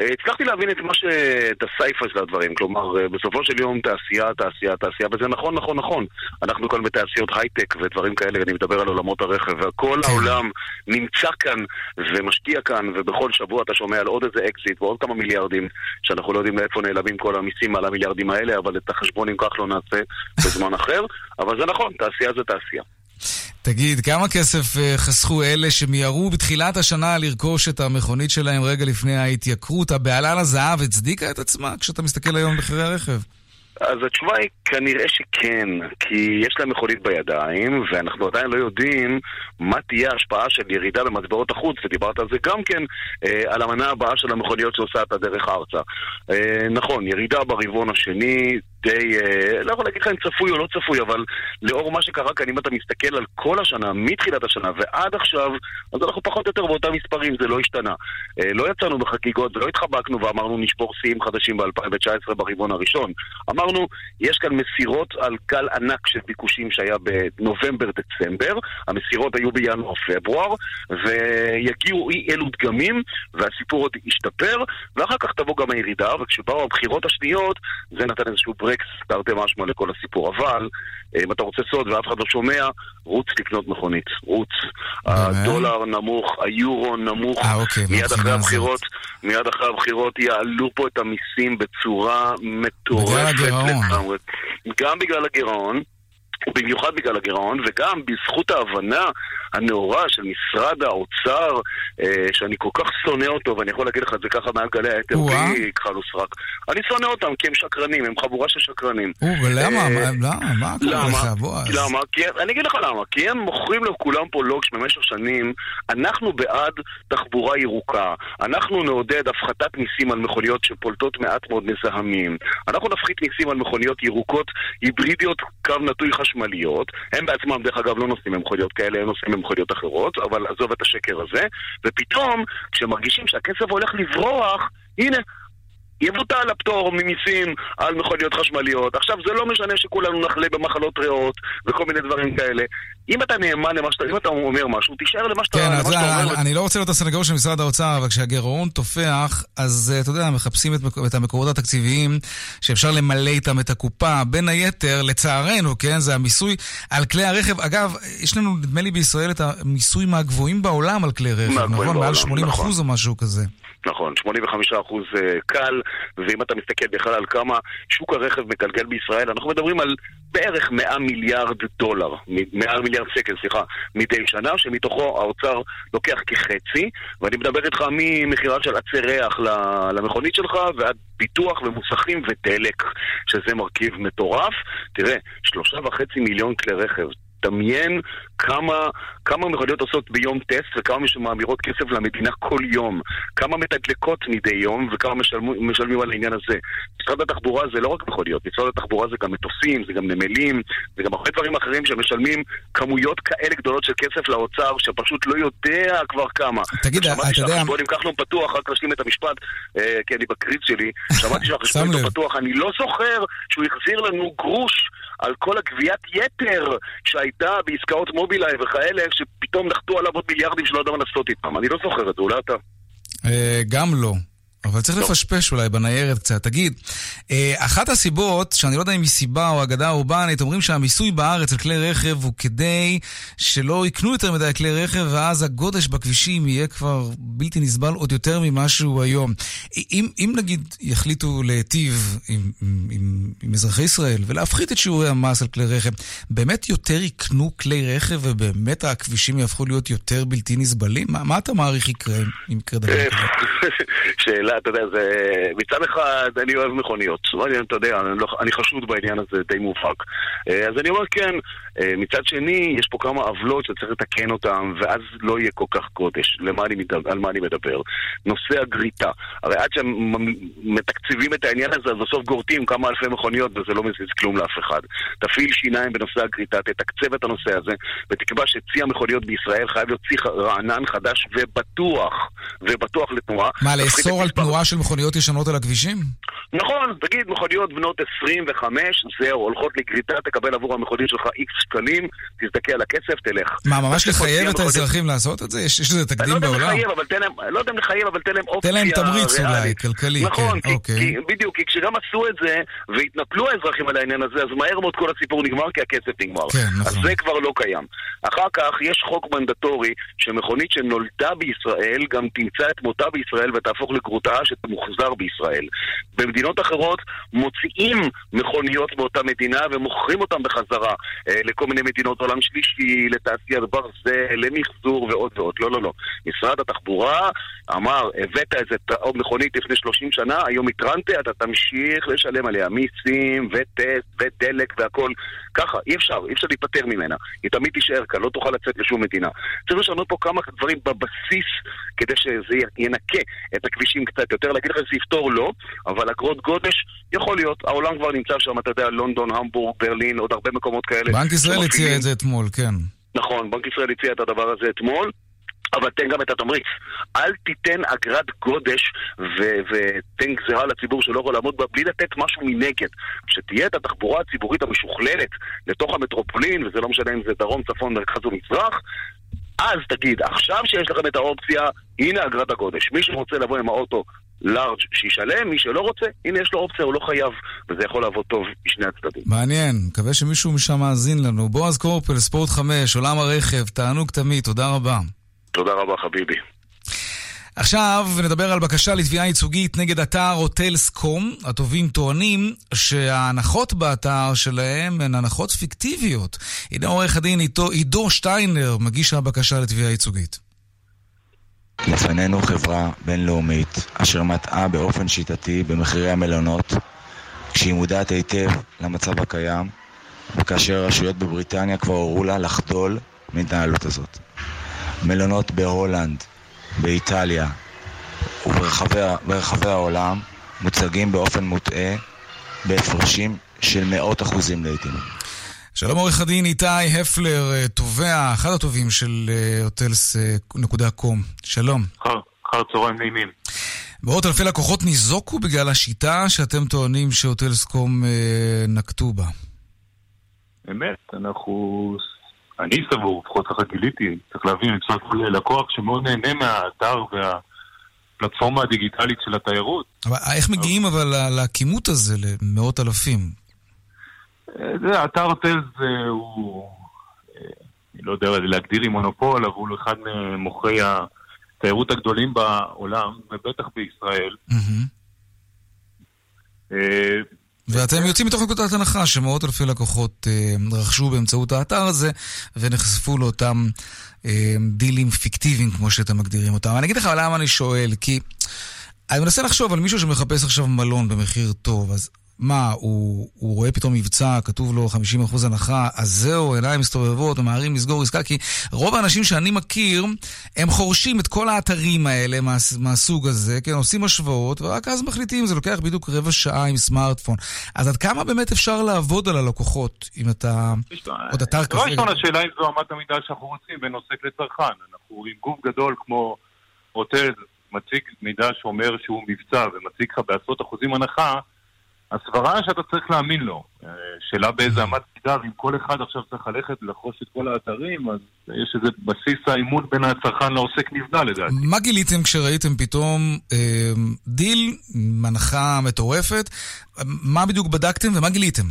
אה, הצלחתי להבין את מה ש... את הסיפא של הדברים, כלומר, אה, בסופו של יום תעשייה, תעשייה, תעשייה, וזה נכון, נכון, נכון. אנחנו כאן בתעשיות הייטק ודברים כאלה, אני מדבר על עולמות הרכב, וכל. העולם נמצא כאן ומשקיע כאן, ובכל שבוע אתה שומע על עוד איזה אקזיט ועוד כמה מיליארדים, שאנחנו לא יודעים לאיפה נעלמים כל המיסים על המיליארדים האלה, אבל את החשבון אם כך לא נעשה בזמן אחר, אבל זה נכון, תעשייה זה תעשייה. תגיד, כמה כסף אה, חסכו אלה שמיהרו בתחילת השנה לרכוש את המכונית שלהם רגע לפני ההתייקרות? הבהלה לזהב הצדיקה את עצמה כשאתה מסתכל היום על מחירי הרכב? אז התשובה היא כנראה שכן, כי יש להם מכונית בידיים, ואנחנו עדיין לא יודעים מה תהיה ההשפעה של ירידה במטבעות החוץ, ודיברת על זה גם כן, אה, על המנה הבאה של המכוניות שעושה את הדרך ארצה. אה, נכון, ירידה ברבעון השני, די, אה, לא יכול להגיד לך אם צפוי או לא צפוי, אבל לאור מה שקרה כאן, אם אתה מסתכל על כל השנה, מתחילת השנה ועד עכשיו, אז אנחנו פחות או יותר באותם מספרים, זה לא השתנה. אה, לא יצאנו בחגיגות ולא התחבקנו ואמרנו נשבור שיאים חדשים ב-2019 ברבעון הראשון. אמרנו, יש כאן מסירות על גל ענק של ביקושים שהיה בנובמבר-דצמבר, המסירות היו בינואר-פברואר, ויגיעו אי אלו דגמים, והסיפור עוד ישתפר, ואחר כך תבוא גם הירידה, וכשבאו הבחירות השניות, זה נתן איזשהו ברקס, תרתי משמע לכל הסיפור. אבל, אה, אם אתה רוצה סוד ואף אחד לא שומע, רוץ לקנות מכונית. רוץ. הדולר נמוך, היורו נמוך. אה, אוקיי, מיד אחרי. הבחירות, מיד אחרי הבחירות יעלו פה את המיסים בצורה מטורפת. בגלל. לגמרי. גם בגלל הגירעון. ובמיוחד בגלל הגירעון, וגם בזכות ההבנה הנאורה של משרד האוצר, אה, שאני כל כך שונא אותו, ואני יכול להגיד לך את זה ככה מעל גלי האתר. בלי כחל וסרק. אני שונא אותם כי הם שקרנים, הם חבורה של שקרנים. ולמה? אה, מה- למה? מה קורה למה? לך, בועז? למה? אני אגיד לך למה. כי הם מוכרים לכולם פה לוקש במשך שנים. אנחנו בעד תחבורה ירוקה. אנחנו נעודד הפחתת מיסים על מכוניות שפולטות מעט מאוד מזהמים. אנחנו נפחית מיסים על מכוניות ירוקות, היברידיות, קו נטוי חשמליות. הם בעצמם, דרך אגב, לא נוסעים במכוניות כאלה, הם נוסעים במכוניות אחרות, אבל עזוב את השקר הזה. ופתאום, כשמרגישים שהכסף הולך לברוח, הנה, יבוטל הפטור ממיסים על מכוניות חשמליות. עכשיו, זה לא משנה שכולנו נחלה במחלות ריאות וכל מיני דברים כאלה. אם אתה נאמן למה שאתה, אם אתה אומר משהו, תישאר למה שאתה, כן, למה שאתה אני- אומר. אני לא רוצה להיות הסנגור של משרד האוצר, אבל כשהגירעון תופח, אז אה, אתה יודע, מחפשים את את המקורות התקציביים שאפשר למלא איתם את הקופה. בין היתר, לצערנו, כן, זה המיסוי על כלי הרכב. אגב, יש לנו, נדמה לי, בישראל את המיסוי מהגבוהים בעולם על כלי רכב, נכון? מעל בעולם, 80 נכון. אחוז או משהו כזה. נכון, 85% קל, ואם אתה מסתכל בכלל על כמה שוק הרכב מגלגל בישראל, אנחנו מדברים על בערך 100 מיליארד דולר, מ- 100 מיליארד שקל, סליחה, מדי שנה, שמתוכו האוצר לוקח כחצי, ואני מדבר איתך ממכירה של עצי ריח למכונית שלך ועד ביטוח ומוסכים ודלק, שזה מרכיב מטורף. תראה, שלושה וחצי מיליון כלי רכב. דמיין כמה, כמה מכוניות עושות ביום טסט וכמה שמעבירות כסף למדינה כל יום. כמה מתדלקות מדי יום וכמה משלמו, משלמים על העניין הזה. משרד התחבורה זה לא רק מכוניות, משרד התחבורה זה גם מטוסים, זה גם נמלים, זה גם הרבה דברים אחרים שמשלמים כמויות כאלה גדולות של כסף לאוצר שפשוט לא יודע כבר כמה. תגיד, שמעתי אתה יודע- שהחשבון עם כחלון פתוח, רק להשלים את המשפט, אה, כי אני בקריץ שלי, שמעתי [LAUGHS] שהחשבון איתו לב. פתוח, אני לא זוכר שהוא החזיר לנו גרוש על כל הגביית יתר שהייתה בעסקאות מובילאיי וכאלה, שפתאום נחתו עליו עוד מיליארדים שלא יודע מה לעשות איתם. אני לא זוכר את זה, אולי אתה... אה, גם לא. אבל צריך טוב. לפשפש אולי בניירת קצת. תגיד, אה, אחת הסיבות, שאני לא יודע אם היא סיבה או אגדה אורבנית, אומרים שהמיסוי בארץ על כלי רכב הוא כדי שלא יקנו יותר מדי כלי רכב, ואז הגודש בכבישים יהיה כבר בלתי נסבל עוד יותר ממה שהוא היום. אם, אם נגיד יחליטו להיטיב עם, עם, עם, עם אזרחי ישראל ולהפחית את שיעורי המס על כלי רכב, באמת יותר יקנו כלי רכב ובאמת הכבישים יהפכו להיות יותר בלתי נסבלים? מה, מה אתה מעריך יקרה אם יקרה דבר אה, כזה? [LAUGHS] שאלה, אתה יודע, זה... מצד אחד, אני אוהב מכוניות. אני, אתה יודע, אני, לא, אני חשוד בעניין הזה די מובהק. אה, אז אני אומר כן, אה, מצד שני, יש פה כמה עוולות שצריך לתקן אותן, ואז לא יהיה כל כך גודש. למה אני, מדבר- על מה אני מדבר? נושא הגריטה. הרי עד שהם מתקצבים את העניין הזה, אז בסוף גורטים כמה אלפי מכוניות, וזה לא מזיז כלום לאף אחד. תפעיל שיניים בנושא הגריטה, תתקצב את הנושא הזה, ותקבע שצי המכוניות בישראל חייב להיות צי רענן, חדש ובטוח, ובטוח לתנועה. מה, לאסור על תנועה של מכוניות ישנות על הכבישים? נכון, תגיד, מכוניות בנות 25, זהו, הולכות לגריטה, תקבל עבור המכונית שלך איקס שקלים, תסתכל על הכסף, תלך. מה, ממש לחייב את האזרחים לעשות את זה? יש לזה תקדים לא בעולם? לא יודע אם לחייב, אבל תן להם אופציה תן להם תמריץ אולי, כלכלי, נכון, כן, אוקיי. בדיוק, כי כשגם עשו את זה, והתנפלו האזרחים על העניין הזה, אז מהר מאוד כל הסיפור נגמר, כי הכסף נגמר. כן, נכון. אז זה כבר לא קיים. אחר כך יש חוק מנדטורי, שמכונית שנולדה בישראל, גם תמצא את מותה בישראל ותהפוך לגרוטה שתמוחזר בישראל. במדינות אחרות מוציאים מכוניות מאותה מדינה ומוכרים אותן בחזרה אה, לכל מיני מדינות עולם שלישי, לתעשיית ברזל, למחזור ועוד ועוד. לא, לא, לא. משרד התחבורה אמר, הבאת איזה מכונית לפני 30 שנה, היום התרנת, אתה תמשיך לשלם עליה מיסים וטסט ודלק והכל. ככה, אי אפשר, אי אפשר להיפטר ממנה. היא תמיד תישאר כאן, לא תוכל לצאת לשום מדינה. צריך לשנות פה כמה דברים בבסיס כדי שזה ינקה את הכבישים קצת יותר. להגיד לך שזה יפתור לא, אבל אגרות גודש, יכול להיות. העולם כבר נמצא שם, אתה יודע, לונדון, המבורג, ברלין, עוד הרבה מקומות כאלה. בנק ישראל הציע את זה אתמול, כן. נכון, בנק ישראל הציע את הדבר הזה אתמול. אבל תן גם את התמריץ. אל תיתן אגרת גודש ו- ותן גזירה לציבור שלא יכול לעמוד בה בלי לתת משהו מנגד. כשתהיה את התחבורה הציבורית המשוכללת לתוך המטרופולין, וזה לא משנה אם זה דרום, צפון, מרכז או מזרח, אז תגיד, עכשיו שיש לכם את האופציה, הנה אגרת הגודש. מי שרוצה לבוא עם האוטו לארג' שישלם, מי שלא רוצה, הנה יש לו אופציה, הוא לא חייב, וזה יכול לעבוד טוב משני הצדדים. מעניין, מקווה שמישהו משם מאזין לנו. בועז קורפל, ספורט 5, עולם הרכב, תענוג תמיד, תודה רבה. תודה רבה חביבי. עכשיו נדבר על בקשה לתביעה ייצוגית נגד אתר הוטלסקום. התובעים טוענים שההנחות באתר שלהם הן הנחות פיקטיביות. הנה עורך הדין עידו שטיינר, מגיש הבקשה לתביעה ייצוגית. לפנינו חברה בינלאומית אשר מטעה באופן שיטתי במחירי המלונות כשהיא מודעת היטב למצב הקיים וכאשר הרשויות בבריטניה כבר הורו לה לחדול מהתנהלות הזאת. מלונות בהולנד, באיטליה וברחבי העולם מוצגים באופן מוטעה בהפרשים של מאות אחוזים לעיתים. שלום עורך הדין איתי הפלר, תובע, אחד הטובים של הוטלס.קום. שלום. אחר צהריים נעימים. מאות אלפי לקוחות ניזוקו בגלל השיטה שאתם טוענים שהוטלסקום נקטו בה. אמת, אנחנו אני סבור, לפחות ככה גיליתי, צריך להבין, למשל כל לקוח שמאוד נהנה מהאתר והפלטפורמה הדיגיטלית של התיירות. אבל איך מגיעים אבל לכימות הזה למאות אלפים? זה, אתר טיילס הוא, אני לא יודע להגדיר עם מונופול, אבל הוא אחד ממוכרי התיירות הגדולים בעולם, ובטח בישראל. ואתם יוצאים מתוך נקודת הנחה שמאות אלפי לקוחות אה, רכשו באמצעות האתר הזה ונחשפו לאותם אה, דילים פיקטיביים, כמו שאתם מגדירים אותם. אני אגיד לך למה אני שואל, כי אני מנסה לחשוב על מישהו שמחפש עכשיו מלון במחיר טוב, אז מה, הוא, הוא רואה פתאום מבצע, כתוב לו 50% הנחה, אז זהו, עיניים מסתובבות, ממהרים לסגור עסקה, כי רוב האנשים שאני מכיר, הם חורשים את כל האתרים האלה מה, מהסוג הזה, כן, עושים השוואות, ורק אז מחליטים, זה לוקח בדיוק רבע שעה עם סמארטפון. אז עד כמה באמת אפשר לעבוד על הלקוחות, אם אתה... עוד אתר כזה... דבר ראשון, השאלה אם זו אמת המידה שאנחנו רוצים בין עוסק לצרכן. אנחנו עם גוף גדול כמו הוטל, מציג מידע שאומר שהוא מבצע ומציג לך בעשרות אחוזים הנחה, הסברה שאתה צריך להאמין לו. שאלה באיזה אמת מידה, ואם כל אחד עכשיו צריך ללכת ולחרוש את כל האתרים, אז יש איזה בסיס האימון בין הצרכן לעוסק נבנה לדעתי. מה גיליתם כשראיתם פתאום אה, דיל, הנחה מטורפת? מה בדיוק בדקתם ומה גיליתם?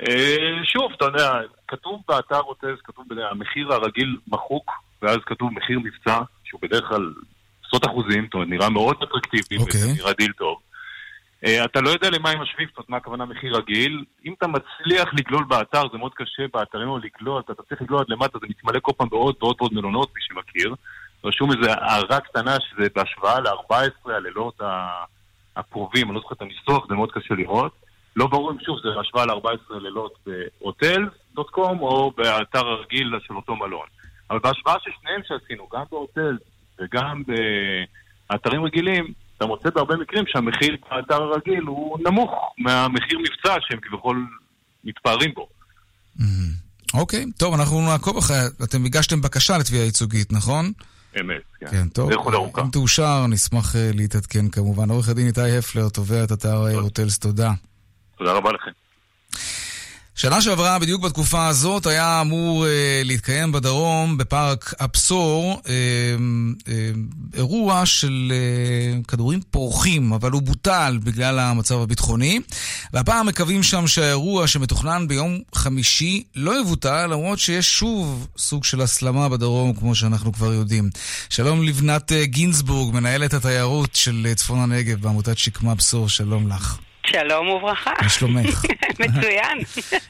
אה, שוב, אתה יודע, כתוב באתר רוטז, כתוב המחיר הרגיל מחוק, ואז כתוב מחיר מבצע, שהוא בדרך כלל עשרות אחוזים, זאת אומרת, נראה מאוד אטרקטיבי, אוקיי. נראה דיל טוב. Uh, אתה לא יודע למה הם משווים, זאת מה הכוונה מחיר רגיל. אם אתה מצליח לגלול באתר, זה מאוד קשה באתרים לגלול, אתה צריך לגלול עד למטה, זה מתמלא כל פעם בעוד ועוד ועוד מלונות, מי שמכיר. רשום איזו הערה קטנה שזה בהשוואה ל-14 הלילות הקרובים, אני לא זוכר את הניסוח, זה מאוד קשה לראות. לא ברור אם שוב זה בהשוואה ל-14 לילות בהוטל.קום או באתר הרגיל של אותו מלון. אבל בהשוואה של שניהם שעשינו, גם בהוטל וגם באתרים רגילים, אתה מוצא בהרבה מקרים שהמחיר באתר הרגיל הוא נמוך מהמחיר מבצע שהם כביכול מתפארים בו. אוקיי, טוב, אנחנו נעקוב אחרי... אתם הגשתם בקשה לתביעה ייצוגית, נכון? אמת, כן. כן, טוב. זה יכול ארוכה. אם תאושר, נשמח אה, להתעדכן כמובן. עורך הדין איתי הפלר, תובע את אתר הוטלס, תודה. תודה רבה לכם. שנה שעברה, בדיוק בתקופה הזאת, היה אמור אה, להתקיים בדרום, בפארק אפסור, אה, אה, אירוע של אה, כדורים פורחים, אבל הוא בוטל בגלל המצב הביטחוני. והפעם מקווים שם שהאירוע שמתוכנן ביום חמישי לא יבוטל, למרות שיש שוב סוג של הסלמה בדרום, כמו שאנחנו כבר יודעים. שלום לבנת אה, גינזבורג, מנהלת התיירות של אה, צפון הנגב בעמותת שקמה בשור, שלום לך. שלום וברכה. מה שלומך? [LAUGHS] מצוין.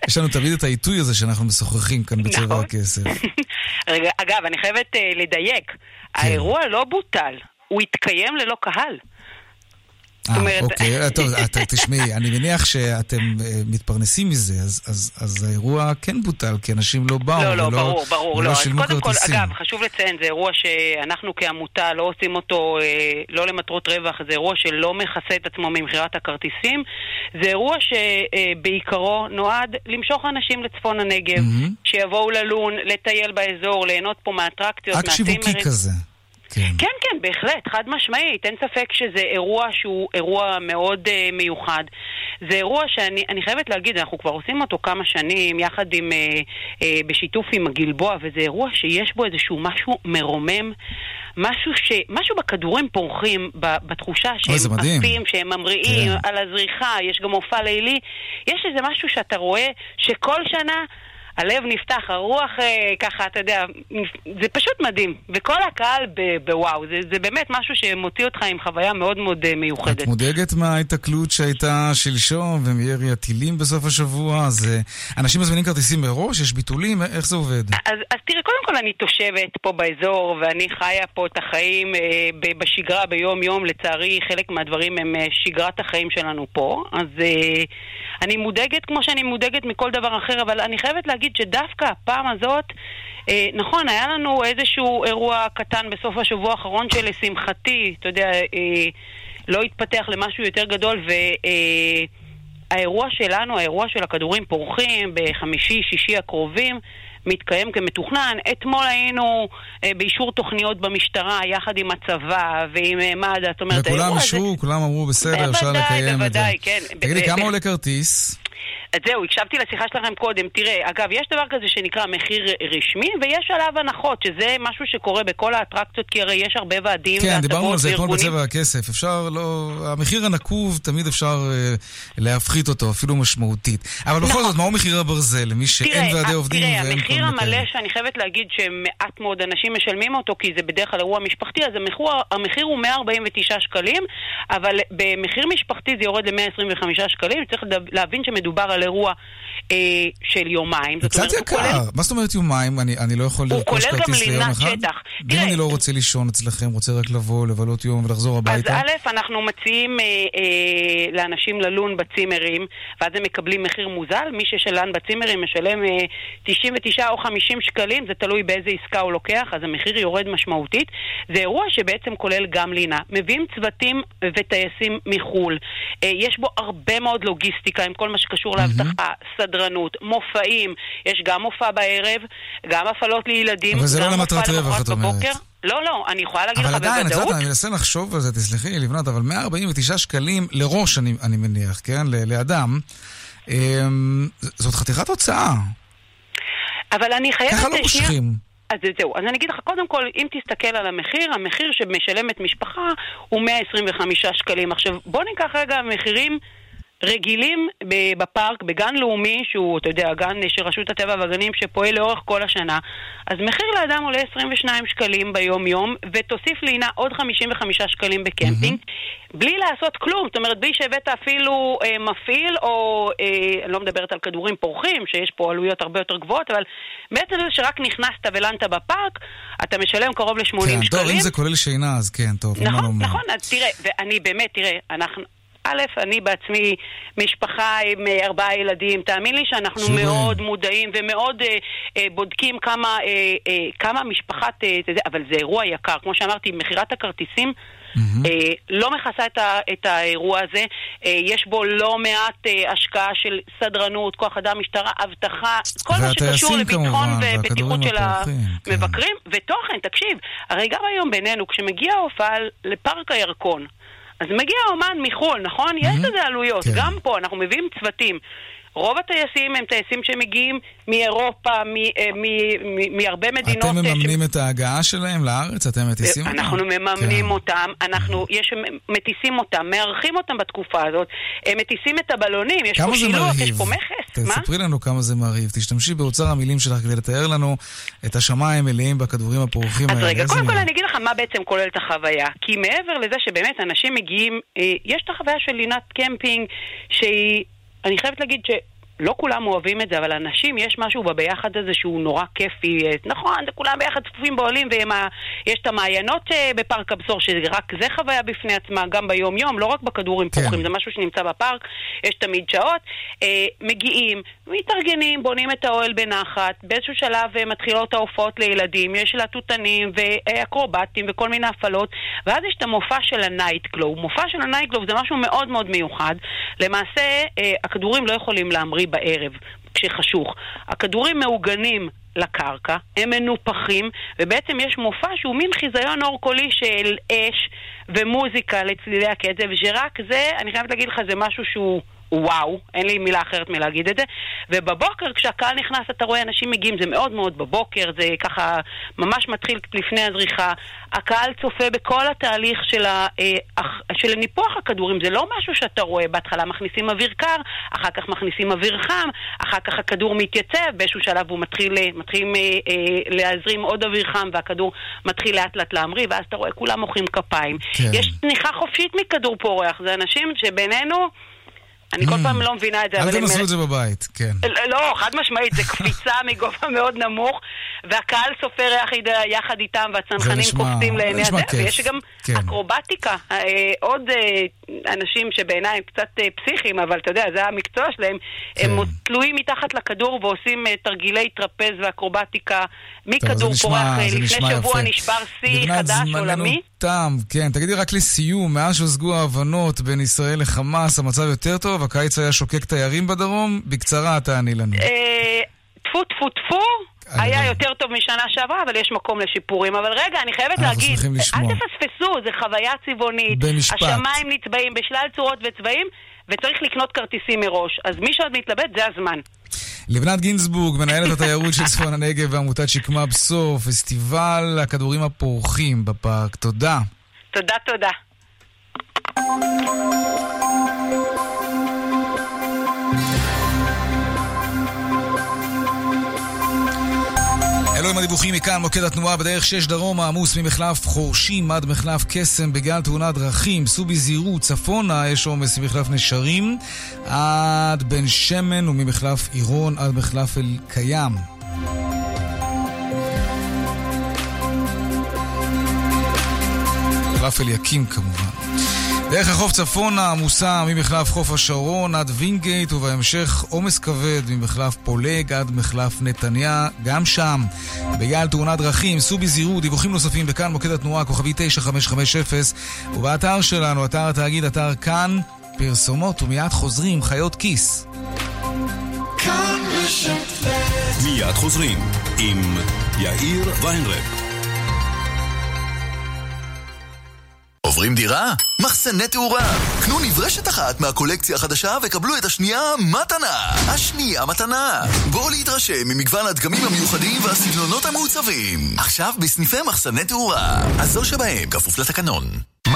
יש לנו תמיד את העיתוי הזה שאנחנו משוחחים כאן בצבע נכון. הכסף. [LAUGHS] רגע, אגב, אני חייבת uh, לדייק. כן. האירוע לא בוטל, הוא התקיים ללא קהל. אה, אומרת- אוקיי, אה, טוב, [LAUGHS] תשמעי, אני מניח שאתם אה, מתפרנסים מזה, אז- אז אז האירוע כן בוטל, כי אנשים לא באו, לא, לא, ולא- ברור, ברור, ולא לא. שילמו קודם כל. אגב, חשוב לציין, זה אירוע שאנחנו כעמותה לא עושים אותו אה, לא למטרות רווח, זה אירוע שלא מכסה את עצמו ממכירת הכרטיסים. זה אירוע שבעיקרו נועד למשוך אנשים לצפון הנגב. שיבואו ללון, לטייל באזור, ליהנות פה מאטרקציות, אקט שיווקי מהצימרים. כזה. כן. כן, כן, בהחלט, חד משמעית. אין ספק שזה אירוע שהוא אירוע מאוד uh, מיוחד. זה אירוע שאני אני חייבת להגיד, אנחנו כבר עושים אותו כמה שנים, יחד עם, uh, uh, בשיתוף עם הגלבוע, וזה אירוע שיש בו איזשהו משהו מרומם. משהו, ש... משהו בכדורים פורחים, ב... בתחושה שהם. עפים, שהם ממריאים כן. על הזריחה, יש גם מופע לילי. יש איזה משהו שאתה רואה שכל שנה הלב נפתח, הרוח אה, ככה, אתה יודע, זה פשוט מדהים. וכל הקהל בוואו, זה, זה באמת משהו שמוציא אותך עם חוויה מאוד מאוד אה, מיוחדת. את מודאגת מההיתקלות שהייתה שלשום ומירי הטילים בסוף השבוע? אז אה, אנשים מזמינים כרטיסים מראש? יש ביטולים? איך זה עובד? אז, אז תראה, קודם כל אני תושבת פה באזור, ואני חיה פה את החיים אה, בשגרה, ביום-יום. לצערי, חלק מהדברים הם שגרת החיים שלנו פה. אז אה, אני מודאגת כמו שאני מודאגת מכל דבר אחר, אבל אני חייבת להגיד שדווקא הפעם הזאת, אה, נכון, היה לנו איזשהו אירוע קטן בסוף השבוע האחרון שלשמחתי, אתה יודע, אה, לא התפתח למשהו יותר גדול, ו... אה, שלנו, האירוע של הכדורים פורחים בחמישי, שישי הקרובים, מתקיים כמתוכנן. אתמול היינו אה, באישור תוכניות במשטרה יחד עם הצבא ועם אה, מד"א. זאת אומרת, וכולם. אישרו, כולם אמרו בסדר, אפשר בוודאי, לקיים את זה. בוודאי, כן. תגידי, כמה עולה כרטיס? אז זהו, הקשבתי לשיחה שלכם קודם. תראה, אגב, יש דבר כזה שנקרא מחיר רשמי, ויש עליו הנחות, שזה משהו שקורה בכל האטרקציות, כי הרי יש הרבה ועדים כן, דיברנו על זה אתמול. בצבע הכסף. אפשר לא... המחיר הנקוב, תמיד אפשר אה, להפחית אותו, אפילו משמעותית. אבל בכל נכון. זאת, מהו מחיר הברזל למי שאין ועדי ה- עובדים תראה, ואין המחיר המלא? שאני חייבת להגיד שמעט מאוד אנשים משלמים אותו, כי זה בדרך כלל אירוע משפחתי, אז המחיר, המחיר הוא 149 שקלים, אבל במחיר משפחתי זה יורד ל-125 שקלים. צריך להבין שמדובר על אירוע אה, של יומיים. זה קצת הוא כולל- יקר. מה זאת אומרת יומיים? אני אני לא יכול הוא לרכוש כולל גם כרטיס ליום לינת אחד? שטח. ואם תראה, אני לא רוצה לישון אצלכם, רוצה רק לבוא, לבלות יום ולחזור אז הביתה? א', אנחנו מציעים אה, אה, לאנשים ללון בצימרים, ואז הם מקבלים מחיר מוזל. מי ששלן בצימרים משלם אה, 99 או 50 שקלים, זה תלוי באיזה עסקה הוא לוקח, אז המחיר יורד משמעותית. זה אירוע שבעצם כולל גם לינה. מביאים צוותים וטייסים מחו"ל. אה, יש בו הרבה מאוד לוגיסטיקה עם כל מה שקשור לאבטחה, סדרנות, מופעים. יש גם מופע בערב, גם הפעלות לילדים, אבל זה לא למטרת רווח, את אומרת. לא, לא, אני יכולה להגיד לך אבל בוודאות. עדיין, את יודעת, אני מנסה לחשוב על זה, תסלחי לי, לבנת, אבל 149 שקלים לראש, אני, אני מניח, כן? ל- לאדם, אמ, זאת חתיכת הוצאה. אבל אני חייבת... ככה לא מושכים. אז זהו, אז אני אגיד לך, קודם כל, אם תסתכל על המחיר, המחיר שמשלמת משפחה הוא 125 שקלים. עכשיו, בוא ניקח רגע מחירים רגילים בפארק, בגן לאומי, שהוא, אתה יודע, גן של רשות הטבע והגנים שפועל לאורך כל השנה, אז מחיר לאדם עולה 22 שקלים ביום-יום, ותוסיף לינה עוד 55 שקלים בקמפינג, בלי לעשות כלום, זאת אומרת, בלי שהבאת אפילו אה, מפעיל, או, אה, אני לא מדברת על כדורים פורחים, שיש פה עלויות הרבה יותר גבוהות, אבל בעצם זה שרק נכנסת ולנת בפארק, אתה משלם קרוב ל-80 כן, שקלים. טוב, אם זה כולל שינה, אז כן, טוב, נכון. נכון, אז תראה, ואני באמת, תראה, אנחנו... א', אני בעצמי משפחה עם אה, ארבעה ילדים, תאמין לי שאנחנו שוב, מאוד מודעים ומאוד אה, אה, בודקים כמה, אה, אה, כמה משפחת, אה, יודע, אבל זה אירוע יקר. כמו שאמרתי, מכירת הכרטיסים mm-hmm. לא מכסה את, ה, את האירוע הזה. יש בו לא מעט השקעה של סדרנות, כוח אדם, משטרה, אבטחה, כל מה שקשור לביטחון ובטיחות של המבקרים, כן. ותוכן, תקשיב, הרי גם היום בינינו, כשמגיע הופעה לפארק הירקון, אז מגיע אומן מחו"ל, נכון? Mm-hmm. יש לזה עלויות. כן. גם פה אנחנו מביאים צוותים. רוב הטייסים הם טייסים שמגיעים מאירופה, אה, מהרבה מדינות. אתם מממנים ש... את ההגעה שלהם לארץ? אתם מטיסים אותם? אנחנו מממנים כן. אותם, אנחנו, יש, מטיסים אותם, מארחים אותם בתקופה הזאת, הם מטיסים את הבלונים, יש פה שילוח, יש פה מכס. תספרי לנו כמה זה מרהיב. תשתמשי באוצר המילים שלך כדי לתאר לנו את השמיים מלאים בכדורים הפורחים האלה. אז רגע, קודם כל אני אגיד לך מה בעצם כולל את החוויה. כי מעבר לזה שבאמת אנשים מגיעים, אה, יש את החוויה של לינת קמפינג שהיא... אני חייבת להגיד ש... לא כולם אוהבים את זה, אבל אנשים, יש משהו בביחד הזה שהוא נורא כיפי. נכון, כולם ביחד צפופים באוהלים, ויש את המעיינות אה, בפארק הבשור, שרק זה חוויה בפני עצמה, גם ביום-יום, לא רק בכדורים כן. פורחים, זה משהו שנמצא בפארק, יש תמיד שעות. אה, מגיעים, מתארגנים, בונים את האוהל בנחת, באיזשהו שלב אה, מתחילות ההופעות לילדים, יש להטוטנים ואקרובטים וכל מיני הפעלות, ואז יש את המופע של ה night glow. מופע של ה night glow זה משהו מאוד מאוד מיוחד. למעשה, הכדורים לא יכולים להמריא בערב, כשחשוך. הכדורים מעוגנים לקרקע, הם מנופחים, ובעצם יש מופע שהוא מין חיזיון אור קולי של אש ומוזיקה לצלילי הקצב, שרק זה, אני חייבת להגיד לך, זה משהו שהוא... וואו, אין לי מילה אחרת מלהגיד את זה. ובבוקר, כשהקהל נכנס, אתה רואה אנשים מגיעים, זה מאוד מאוד בבוקר, זה ככה ממש מתחיל לפני הזריחה. הקהל צופה בכל התהליך של, ה, אה, של ניפוח הכדורים, זה לא משהו שאתה רואה, בהתחלה מכניסים אוויר קר, אחר כך מכניסים אוויר חם, אחר כך הכדור מתייצב, באיזשהו שלב הוא מתחיל, מתחיל אה, אה, להזרים עוד אוויר חם והכדור מתחיל לאט לאט להמריא, ואז אתה רואה, כולם מוחאים כפיים. כן. יש תניחה חופשית מכדור פורח, זה אנשים שבינינו... אני כל. פעם לא מבינה את זה. אל תנסו את זה בבית, כן. לא, חד משמעית, זה קפיצה מגובה מאוד נמוך, והקהל סופר יחד איתם, והצנחנים קופצים לעיני הדרך, ויש גם כן. אקרובטיקה. אה, עוד אה, אנשים שבעיניי הם קצת אה, פסיכיים, אבל אתה יודע, זה המקצוע שלהם, הם כן. תלויים מתחת לכדור ועושים תרגילי טרפז ואקרובטיקה מכדור פורח. לפני שבוע נשבר שיא חדש עולמי. תם, כן. תגידי רק לסיום, מאז שהושגו ההבנות בין ישראל לחמאס, המצב יותר טוב? הקיץ היה שוקק תיירים בדרום? בקצרה תעני לנו. טפו טפו טפו. היה יותר טוב משנה שעברה, אבל יש מקום לשיפורים. אבל רגע, אני חייבת להגיד, אל תפספסו, זו חוויה צבעונית. במשפט. השמיים נצבעים בשלל צורות וצבעים, וצריך לקנות כרטיסים מראש. אז מי שעוד מתלבט, זה הזמן. לבנת גינזבורג, מנהלת התיירות של צפון הנגב ועמותת שקמה בסוף, פסטיבל הכדורים הפורחים בפארק. תודה. תודה, תודה. אלו הם הדיווחים מכאן, מוקד התנועה בדרך 6 דרומה, עמוס ממחלף חורשים עד מחלף קסם בגלל תאונת דרכים. סעו בזהירות, צפונה יש עומס ממחלף נשרים עד בן שמן וממחלף עירון עד מחלף אל קיים. מחלף אליקים כמובן. דרך החוף צפונה עמוסה ממחלף חוף השרון עד וינגייט ובהמשך עומס כבד ממחלף פולג עד מחלף נתניה, גם שם. בגלל תאונת דרכים, סעו בזהירות, דיווחים נוספים בכאן מוקד התנועה, כוכבי 9550 ובאתר שלנו, אתר התאגיד, אתר כאן, פרסומות ומיד חוזרים, חיות כיס. מיד חוזרים עם יאיר ויינרב. עוברים דירה? מחסני תאורה. קנו נברשת אחת מהקולקציה החדשה וקבלו את השנייה מתנה. השנייה מתנה. בואו להתרשם ממגוון הדגמים המיוחדים והסגנונות המעוצבים. עכשיו בסניפי מחסני תאורה. הזול שבהם כפוף לתקנון.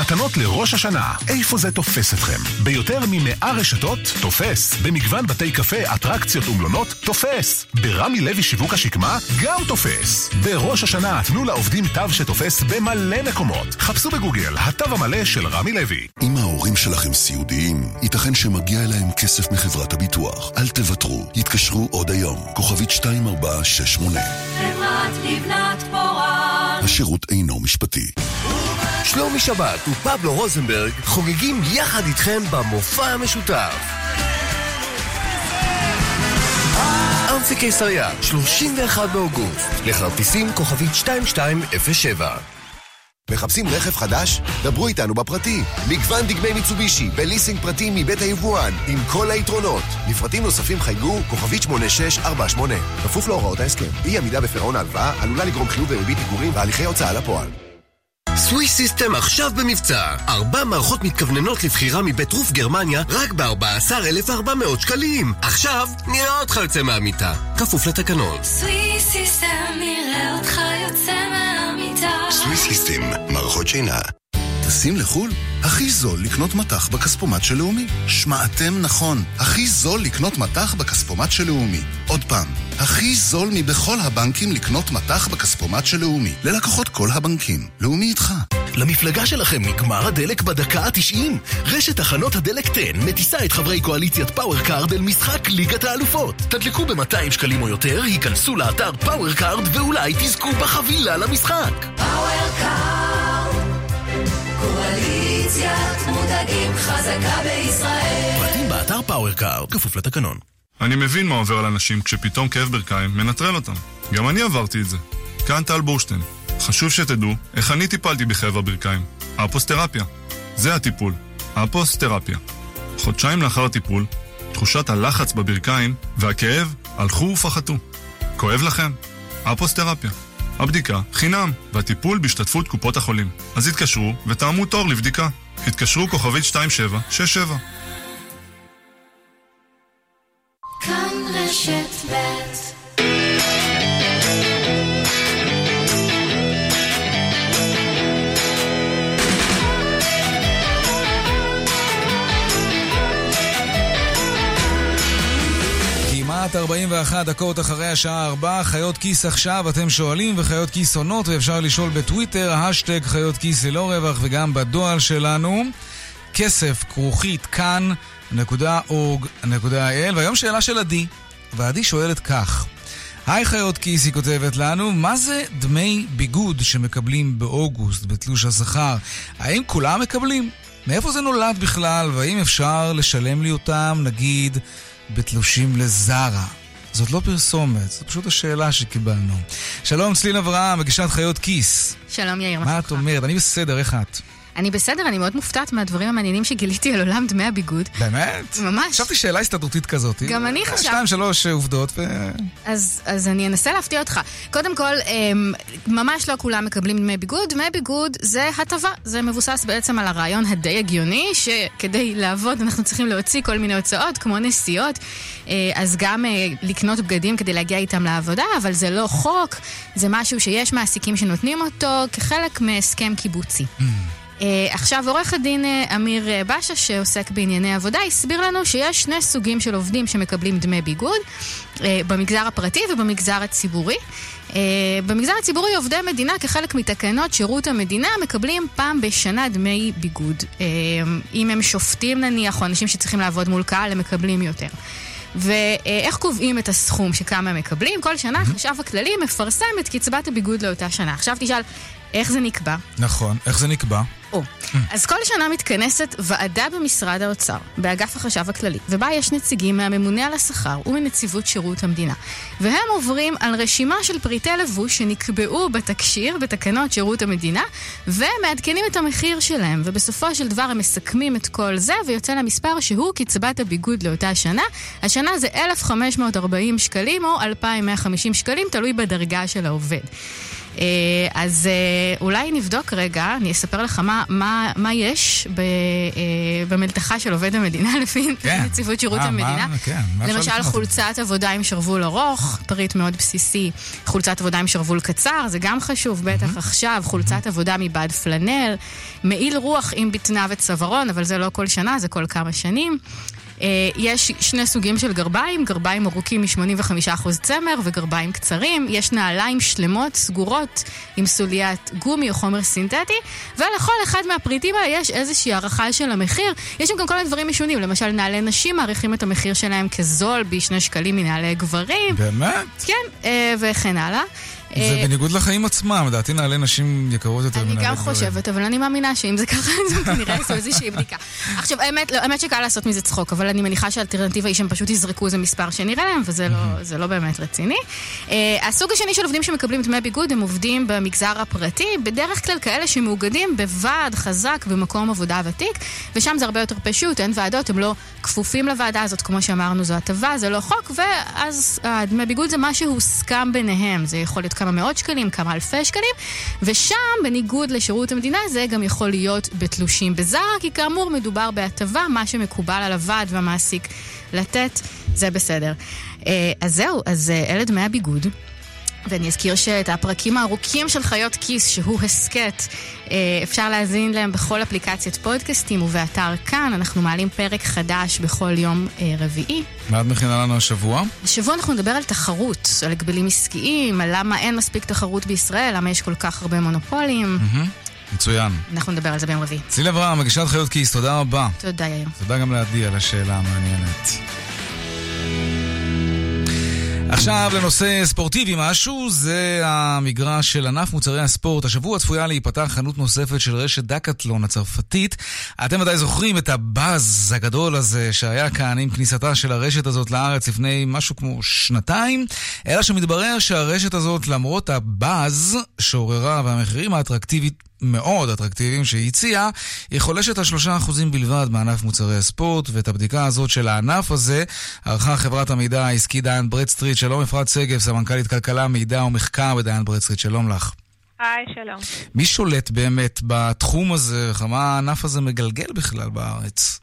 מתנות לראש השנה, איפה זה תופס אתכם? ביותר ממאה רשתות, תופס. במגוון בתי קפה, אטרקציות ומלונות, תופס. ברמי לוי שיווק השקמה, גם תופס. בראש השנה, תנו לעובדים תו שתופס במלא מקומות. חפשו בגוגל, התו המלא של רמי לוי. אם ההורים שלכם סיעודיים, ייתכן שמגיע אליהם כסף מחברת הביטוח. אל תוותרו, יתקשרו עוד היום. כוכבית 2468. חברת לבנת פורן. השירות אינו משפטי. שלומי שבת ופבלו רוזנברג חוגגים יחד איתכם במופע המשותף. אמפי קיסריה, 31 באוגוסט, לכרטיסים כוכבית 2207 מחפשים רכב חדש? דברו איתנו בפרטי. מגוון דגמי מיצובישי בליסינג פרטי מבית היבואן, עם כל היתרונות. לפרטים נוספים חייגו כוכבית 8648. כפוף להוראות ההסכם. אי עמידה בפירעון ההלוואה עלולה לגרום חיוב בריבית פיגורים והליכי הוצאה לפועל. סוויס סיסטם עכשיו במבצע. ארבע מערכות מתכווננות לבחירה מבית רוף גרמניה רק ב-14,400 שקלים. עכשיו נראה אותך יוצא מהמיטה. כפוף לתקנון. סוויס סיסטם נראה אותך יוצא מהמיטה. סוויס סיסטם, מערכות שינה. טסים לחו"ל? הכי זול לקנות מטח בכספומט של לאומי. שמעתם נכון, הכי זול לקנות מטח בכספומט של לאומי. עוד פעם, הכי זול מבכל הבנקים לקנות מטח בכספומט של לאומי. ללקוחות כל הבנקים. לאומי איתך. למפלגה שלכם נגמר הדלק בדקה ה-90. רשת תחנות הדלק TEN מטיסה את חברי קואליציית Power Card אל משחק ליגת האלופות. תדלקו ב-200 שקלים או יותר, היכנסו לאתר Power Card ואולי תזכו בחבילה למשחק. Power Card, קואליציית מותגים חזקה בישראל. פרטים באתר Power Card, כפוף לתקנון. אני מבין מה עובר על אנשים כשפתאום כאב ברכיים מנטרל אותם. גם אני עברתי את זה. כאן טל בורשטיין. חשוב שתדעו איך אני טיפלתי בכאב הברכיים. אפוסתרפיה. זה הטיפול. אפוסתרפיה. חודשיים לאחר הטיפול, תחושת הלחץ בברכיים והכאב הלכו ופחתו. כואב לכם? אפוסטרפיה. הבדיקה חינם, והטיפול בהשתתפות קופות החולים. אז התקשרו ותאמו תור לבדיקה. התקשרו כוכבית 2767. כאן רשת ב' כמעט 41 דקות אחרי השעה 4, חיות כיס עכשיו, אתם שואלים, וחיות כיס עונות, ואפשר לשאול בטוויטר, השטג חיות כיס ללא רווח, וגם בדואל שלנו. כסף, כרוכית, כאן.org.il, והיום שאלה של עדי, ועדי שואלת כך: היי חיות כיס, היא כותבת לנו, מה זה דמי ביגוד שמקבלים באוגוסט בתלוש השכר? האם כולם מקבלים? מאיפה זה נולד בכלל, והאם אפשר לשלם לי אותם, נגיד, בתלושים לזרה? זאת לא פרסומת, זאת פשוט השאלה שקיבלנו. שלום, צליל אברהם, מגישת חיות כיס. שלום יאיר, מה את אומרת? אני בסדר, איך את? אני בסדר, אני מאוד מופתעת מהדברים המעניינים שגיליתי על עולם דמי הביגוד. באמת? ממש. חשבתי שאלה הסתדרותית כזאת. גם אני חשבתי. שתיים, שלוש עובדות ו... אז, אז אני אנסה להפתיע אותך. קודם כל, אמ, ממש לא כולם מקבלים דמי ביגוד. דמי ביגוד זה הטבה. זה מבוסס בעצם על הרעיון הדי הגיוני, שכדי לעבוד אנחנו צריכים להוציא כל מיני הוצאות, כמו נסיעות. אה, אז גם אה, לקנות בגדים כדי להגיע איתם לעבודה, אבל זה לא חוק, זה משהו שיש מעסיקים שנותנים אותו כחלק מהסכם קיבוצי. Uh, עכשיו, עורך הדין uh, אמיר uh, בשה, שעוסק בענייני עבודה, הסביר לנו שיש שני סוגים של עובדים שמקבלים דמי ביגוד, במגזר הפרטי ובמגזר הציבורי. במגזר הציבורי עובדי מדינה, כחלק מתקנות שירות המדינה, מקבלים פעם בשנה דמי ביגוד. אם הם שופטים נניח, או אנשים שצריכים לעבוד מול קהל, הם מקבלים יותר. ואיך קובעים את הסכום שכמה מקבלים? כל שנה החשב הכללי מפרסם את קצבת הביגוד לאותה שנה. עכשיו תשאל, איך זה נקבע? נכון, איך זה נקבע? או, אז כל שנה מתכנסת ועדה במשרד האוצר, באגף החשב הכללי, ובה יש נציגים מהממונה על השכר ומנציבות שירות המדינה. והם עוברים על רשימה של פריטי לבוש שנקבעו בתקשיר, בתקנות שירות המדינה, ומעדכנים את המחיר שלהם, ובסופו של דבר הם מסכמים את כל זה, ויוצא למספר שהוא קצבת הביגוד לאותה שנה. השנה זה 1,540 שקלים או 2,150 שקלים, תלוי בדרגה של העובד. אה, אז אה, אולי נבדוק רגע, אני אספר לך מה, מה, מה יש ב, אה, במלתחה של עובד המדינה [LAUGHS] לפי כן. נציבות שירות מה, המדינה. מה, כן, מה למשל? חולצת עבודה עם שרוול ארוך, פריט מאוד בסיסי. חולצת עבודה עם שרוול קצר, זה גם חשוב, בטח עכשיו. חולצת עבודה מבד פלנל. מעיל רוח עם בטנה וצווארון, אבל זה לא כל שנה, זה כל כמה שנים. אה, יש שני סוגים של גרביים, גרביים ארוכים מ-85% צמר וגרביים קצרים. יש נעליים שלמות, סגורות, עם סוליית גומי או חומר סינתטי, ולכל אחד מהפריטים האלה יש איזושהי הערכה של המחיר. יש שם גם כל מיני דברים משונים, למשל נעלי נשים מעריכים את המחיר שלהם כזול בשני שקלים מנעלי גברים. באמת? כן, אה, וכן הלאה. זה אה, בניגוד לחיים עצמם, לדעתי נעלה נשים יקרות יותר אני מנהלי גם גברים. חושבת, אבל אני מאמינה שאם זה ככה, [LAUGHS] אז כנראה יעשו איזושהי בדיקה. עכשיו, האמת, לא, האמת שקל לעשות מזה צחוק, אבל אני מניחה שהאלטרנטיבה היא שהם פשוט יזרקו איזה מספר שנראה להם, וזה לא, זה לא באמת רציני. אה, הסוג השני של עובדים שמקבלים דמי ביגוד הם עובדים במגזר הפרטי, בדרך כלל כאלה שמאוגדים בוועד חזק במקום עבודה ותיק, ושם זה הרבה יותר פשוט, אין ועדות, הם לא כפופים לוועדה הזאת, כמו שאמרנו, זו הטבה, זה לא חוק, ואז הדמי ביגוד זה מה שהוסכם ביניהם. זה יכול להיות כמה מאות שקלים, כמה אלפי שקלים, ושם, בניגוד לשירות המדינה, זה גם יכול להיות בתלושים בזר, כי כאמור מדובר בהטבה, מה שמקובל על הוועד והמעסיק לתת, זה בסדר. אה, אז זהו, אז אה, אלה דמי הביגוד. ואני אזכיר שאת הפרקים הארוכים של חיות כיס, שהוא הסכת, אה, אפשר להאזין להם בכל אפליקציית פודקאסטים ובאתר כאן. אנחנו מעלים פרק חדש בכל יום אה, רביעי. מה את מכינה לנו השבוע? השבוע אנחנו נדבר על תחרות, על הגבלים עסקיים, על למה אין מספיק תחרות בישראל, למה יש כל כך הרבה מונופולים. מצוין. אנחנו נדבר על זה ביום רביעי. ציל אברהם, מגישת חיות כיס, תודה רבה. תודה, יאיר. תודה גם לעדי על השאלה המעניינת. עכשיו לנושא ספורטיבי משהו, זה המגרש של ענף מוצרי הספורט. השבוע צפויה להיפתח חנות נוספת של רשת דקטלון הצרפתית. אתם ודאי זוכרים את הבאז הגדול הזה שהיה כאן עם כניסתה של הרשת הזאת לארץ לפני משהו כמו שנתיים, אלא שמתברר שהרשת הזאת, למרות הבאז שעוררה והמחירים האטרקטיבית מאוד אטרקטיביים שהיא הציעה, היא חולשת על 3% בלבד מענף מוצרי הספורט, ואת הבדיקה הזאת של הענף הזה ערכה חברת המידע העסקי דן אנד ברדסטריט. שלום אפרת שגב, סמנכ"לית כלכלה, מידע ומחקר בדן אנד ברדסטריט, שלום לך. היי, שלום. מי שולט באמת בתחום הזה, כמה הענף הזה מגלגל בכלל בארץ?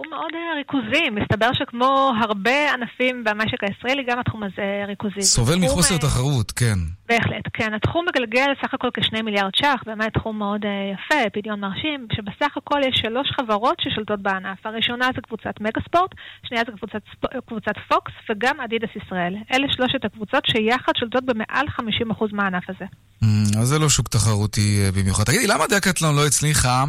תחום מאוד ריכוזי. מסתבר שכמו הרבה ענפים במשק הישראלי, גם התחום הזה ריכוזי. סובל תחום, מחוסר אה, תחרות, כן. בהחלט, כן. התחום מגלגל סך הכל כשני מיליארד ש"ח, באמת תחום מאוד אה, יפה, פדיון מרשים, שבסך הכל יש שלוש חברות ששולטות בענף. הראשונה זה קבוצת מגה ספורט, שנייה זה קבוצת, קבוצת פוקס וגם אדידס ישראל. אלה שלושת הקבוצות שיחד שולטות במעל 50% מהענף הזה. Mm, אז זה לא שוק תחרותי אה, במיוחד. תגידי, למה דקטלון לא הצליחה?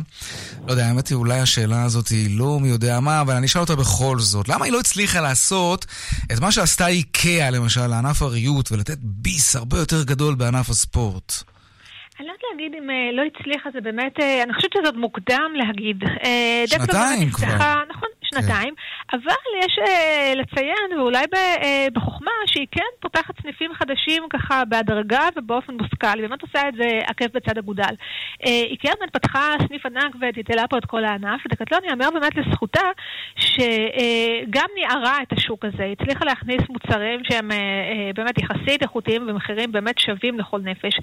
לא יודע, האמת היא, אולי השאלה הזאת היא לא מי יודע מה, אבל אני אשאל אותה בכל זאת. למה היא לא הצליחה לעשות את מה שעשתה איקאה, למשל, לענף הריהוט, ולתת ביס הרבה יותר גדול בענף הספורט? אני לא יודעת להגיד אם אה, לא הצליחה, זה באמת, אה, אני חושבת שזה עוד מוקדם להגיד. אה, שנתיים כבר. נכון, שנתיים. אבל יש לציין, ואולי בחוכמה, שהיא כן פותחת סניפים חדשים ככה בהדרגה ובאופן מושכל. היא באמת עושה את זה עקב בצד אגודל. אה, איקאה באמת פתחה סניף ענק וטלטלה פה את כל הענף, ודקטלון יאמר באמת לזכותה שגם ניערה את השוק הזה. היא הצליחה להכניס מוצרים שהם אה, אה, באמת יחסית איכותיים במחירים באמת שווים לכל נפש.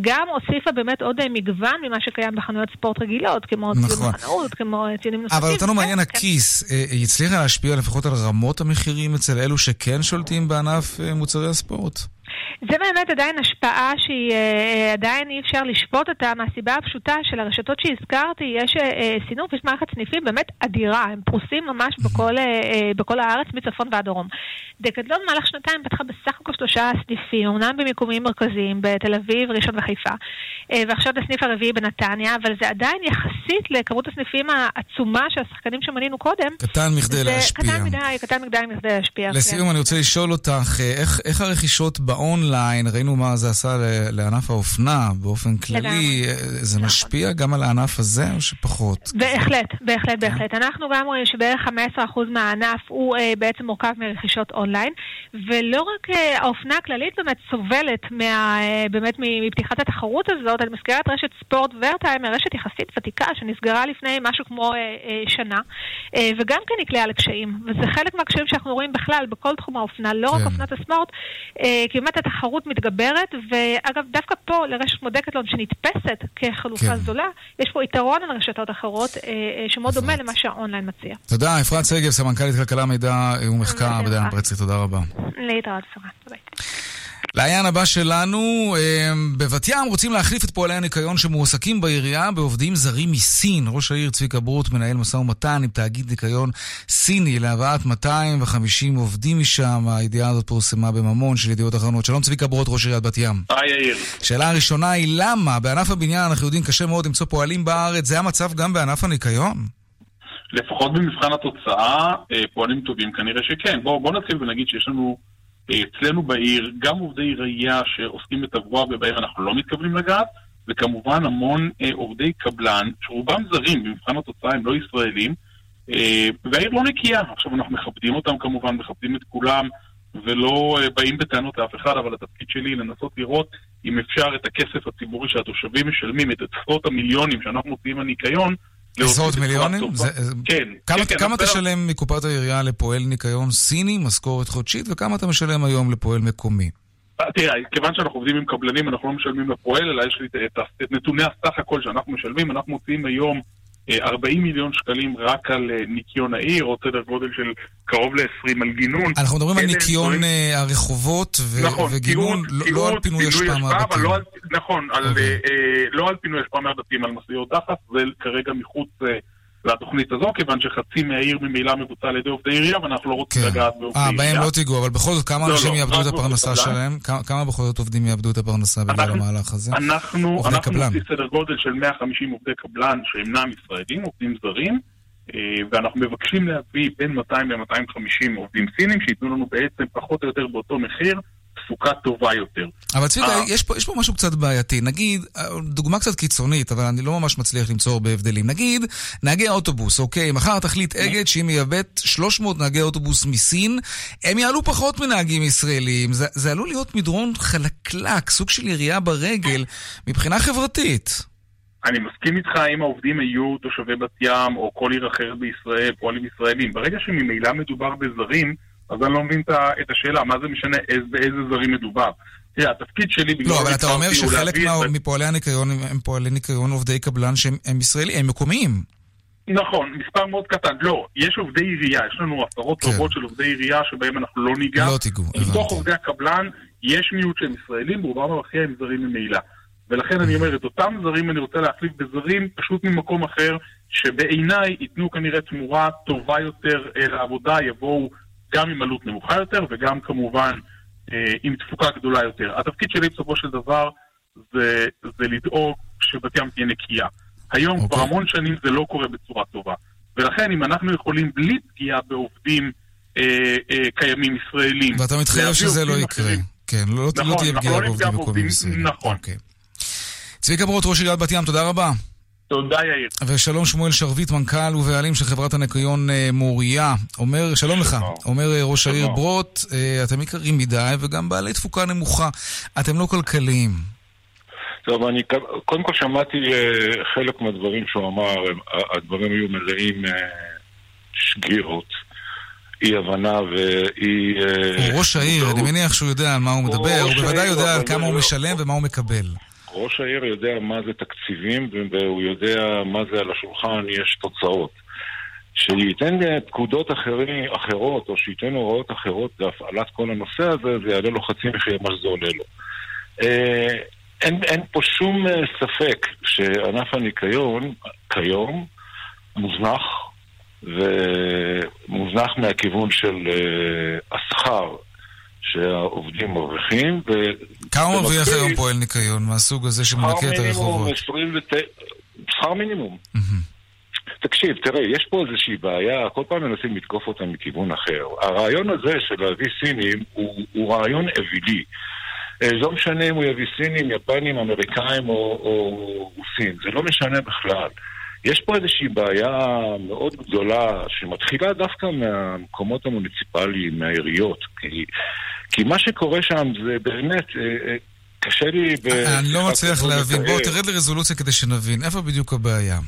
גם הוסיפה באמת עוד מגוון ממה שקיים בחנויות ספורט רגילות, כמו נכון. ציונים חנאות, כמו ציונים נוספים. אבל אותנו כן, מעניין כן. הכיס. היא הצליחה להשפיע לפחות על רמות המחירים אצל אלו שכן שולטים בענף אה, מוצרי הספורט. זה באמת עדיין השפעה שהיא אה, עדיין אי אפשר לשפוט אותה מהסיבה הפשוטה של הרשתות שהזכרתי, יש אה, אה, סינוף, יש מערכת סניפים באמת אדירה, הם פרוסים ממש בכל, אה, אה, בכל הארץ, מצפון ועד דרום. דקטלון במהלך שנתיים פתחה בסך הכל שלושה סניפים, אמנם במיקומים מרכזיים, בתל אביב, ראשון וחיפה, אה, ועכשיו הסניף הרביעי בנתניה, אבל זה עדיין יחסית לכמות הסניפים העצומה של השחקנים שמנינו קודם. קטן מכדי להשפיע. קטן מדי, קטן מדי מכדי להשפיע. לסיום, כן. אני רוצה לשאול אותך, אה, איך, איך הרכישות באונליין, ראינו מה זה עשה לענף האופנה באופן כללי. אה, זה משפיע גם על הענף הזה או שפחות? בהחלט, בהחלט, בהחלט. אנחנו גם רואים שבערך 15% מהענף הוא אה, בעצם מורכב מרכישות אונליין, ולא רק אה, האופנה הכללית באמת סובלת באמת מפתיחת התחרות הזאת. אני מזכירה את רשת ספורט ורטיים, רשת יחסית ותיקה שנסגרה לפני משהו כמו שנה, וגם כן נקלעה לקשיים. וזה חלק מהקשיים שאנחנו רואים בכלל בכל תחום האופנה, לא רק כן. אופנת הספורט, כי באמת התחרות מתגברת, ואגב, דווקא פה לרשת כמו דקטלון שנתפסת כחלופה כן. זולה, יש פה יתרון על רשתות אחרות אה, אה, שמאוד דומה למה שהאונליין מציע. תודה, אפרת שגב, סמנכ"לית כלכלה, מידע ומחקר בדיין ברצי, תודה רבה. להתראות, שרה. ביי. לעיין הבא שלנו, אה, בבת ים רוצים להחליף את פועלי הניקיון שמועסקים בעירייה בעובדים זרים מסין. ראש העיר צביקה ברוט מנהל משא ומתן עם תאגיד ניקיון סיני להבאת 250 עובדים משם. הידיעה הזאת פורסמה בממון של ידיעות אחרונות. שלום צביקה ברוט, ראש עיריית בת ים. היי יאיר. שאלה הראשונה היא למה בענף הבניין אנחנו יודעים קשה מאוד למצוא פועלים בארץ, זה המצב גם בענף הניקיון? לפחות במבחן התוצאה, אה, פועלים טובים כנראה שכן. בואו בוא נתחיל ונגיד שיש לנו אצלנו בעיר, גם עובדי ראייה שעוסקים בתברואה ובהם אנחנו לא מתכוונים לגעת, וכמובן המון אה, עובדי קבלן, שרובם זרים, במבחן התוצאה הם לא ישראלים, אה, והעיר לא נקייה. עכשיו אנחנו מכבדים אותם כמובן, מכבדים את כולם, ולא אה, באים בטענות לאף אחד, אבל התפקיד שלי לנסות לראות אם אפשר את הכסף הציבורי שהתושבים משלמים, את עשרות המיליונים שאנחנו מוציאים הניקיון, עשרות מיליונים? זה, כן. כמה, כן, כמה כן, תשלם מקופת העירייה לפועל ניקיון סיני, משכורת חודשית, וכמה אתה משלם היום לפועל מקומי? תראה, כיוון שאנחנו עובדים עם קבלנים, אנחנו לא משלמים לפועל, אלא יש לי את, את, את נתוני הסך הכל שאנחנו משלמים. אנחנו מוציאים היום 40 מיליון שקלים רק על אה, ניקיון העיר, או סדר גודל של קרוב ל-20 על גינון. אנחנו מדברים על ניקיון דברים- אה, הרחובות ו- נכון, וגינון, קירות, לא- לא על פינוי אשפה מהבתים. לא על, נכון, על, אוקיי. אה, אה, לא על פינוי אשפה מהבתים, על משאיות דחס, זה כרגע מחוץ אה, לתוכנית הזו, כיוון שחצי מהעיר ממילא מבוצע על ידי עובדי עירייה, ואנחנו לא רוצים לגעת בעובדי אה, עירייה. בהם לא תיגעו, אבל בכל זאת, כמה לא, אנשים לא, יאבדו רק את הפרנסה. שלהם? כמה- כמה בכל זאת עובדים יאבדו את הפרנסה בגלל אנחנו- המהלך הזה? אנחנו, אנחנו. נוציא סדר גודל של 150 עובדי קבלן שאינם ישראלים, עובדים זרים, אה, ואנחנו מבקשים להביא בין 200 ל-250 עובדים סינים, שייתנו לנו בעצם פחות או יותר באותו מחיר, תפוקה טובה יותר. אבל צביקה, אה. יש פה, יש פה משהו קצת בעייתי. נגיד, דוגמה קצת קיצונית, אבל אני לא ממש מצליח למצוא הרבה הבדלים. נגיד, נהגי האוטובוס, אוקיי, מחר תחליט אגד שהיא מייבאת 300 נהגי אוטובוס מסין, הם יעלו פחות מנהגים ישראלים. זה, זה עלול להיות מדרון חלקלק, סוג של ירייה ברגל, מבחינה חברתית. אני מסכים איתך אם העובדים היו תושבי בת ים או כל עיר אחרת בישראל, פועלים ישראלים. ברגע שממילא מדובר בזרים, אז אני לא מבין את השאלה, מה זה משנה איז, באיזה זרים מדובר. תראה, התפקיד שלי לא, אבל אתה אומר שחלק מפועלי הניקיון הם- פועלי ניקיון עובדי קבלן שהם הם ישראלים, הם מקומיים. נכון, מספר מאוד קטן. לא, יש עובדי עירייה, יש לנו עשרות כן. רבות של עובדי עירייה שבהם אנחנו לא ניגע. לא תיגעו, מתוך עובדי הקבלן יש מיעוט שהם ישראלים, רובם המכריע הם זרים ממילא. ולכן אני אומר, את אותם זרים אני רוצה להחליף בזרים פשוט ממקום אחר, שבעיניי ייתנו כנראה תמורה טובה יותר אה, לעבודה, יבואו גם עם עלות נמוכה יותר וגם כמובן אה, עם תפוקה גדולה יותר. התפקיד שלי בסופו של דבר זה, זה לדאוג שבת ים תהיה נקייה. היום okay. כבר המון שנים זה לא קורה בצורה טובה. ולכן אם אנחנו יכולים בלי פגיעה בעובדים אה, אה, קיימים ישראלים... ואתה מתחייב שזה לא יקרה. אחרים- כן, לא, לא נכון, תהיה אנחנו פגיעה לא בעובדים מקומיים ישראלים. נכון. אוקיי. צביקה ברוט, ראש עיריית בת ים, תודה רבה. תודה יאיר. ושלום שמואל שרביט, מנכ"ל ובעלים של חברת הניקיון אה, מוריה. אומר, שלום לך, אומר אה, ראש העיר ברוט, אה, אתם יקרים מדי וגם בעלי תפוקה נמוכה. אתם לא כלכליים. טוב, אני קודם כל שמעתי חלק מהדברים שהוא אמר, הדברים היו מלאים שגיאות, אי הבנה ואי... הוא ראש העיר, אני מניח שהוא יודע על מה הוא מדבר, הוא בוודאי יודע על כמה הוא לא- משלם ומה הוא מקבל. ראש העיר יודע מה זה תקציבים והוא יודע מה זה על השולחן, יש תוצאות. שייתן פקודות אחרי, אחרות, או שייתן הוראות אחרות להפעלת כל הנושא הזה, זה יעלה לו חצי מחיר מה שזה עולה לו. אה, אין, אין פה שום אה, ספק שענף הניקיון כיום מוזנח, ומוזנח מהכיוון של אה, השכר שהעובדים מרוויחים. ו- כמה מרוויח היום פועל ניקיון מהסוג הזה שמנקה את הרחובות? 29 שכר מינימום. תקשיב, תראה, יש פה איזושהי בעיה, כל פעם מנסים לתקוף אותה מכיוון אחר. הרעיון הזה של להביא סינים הוא, הוא רעיון אווילי. אה, לא משנה אם הוא יביא סינים, יפנים, אמריקאים או, או רוסים, זה לא משנה בכלל. יש פה איזושהי בעיה מאוד גדולה שמתחילה דווקא מהמקומות המוניציפליים, מהעיריות. כי, כי מה שקורה שם זה באמת, אה, אה, קשה לי... אני לא מצליח להבין. בוא, לתאר. תרד לרזולוציה כדי שנבין. איפה בדיוק הבעיה?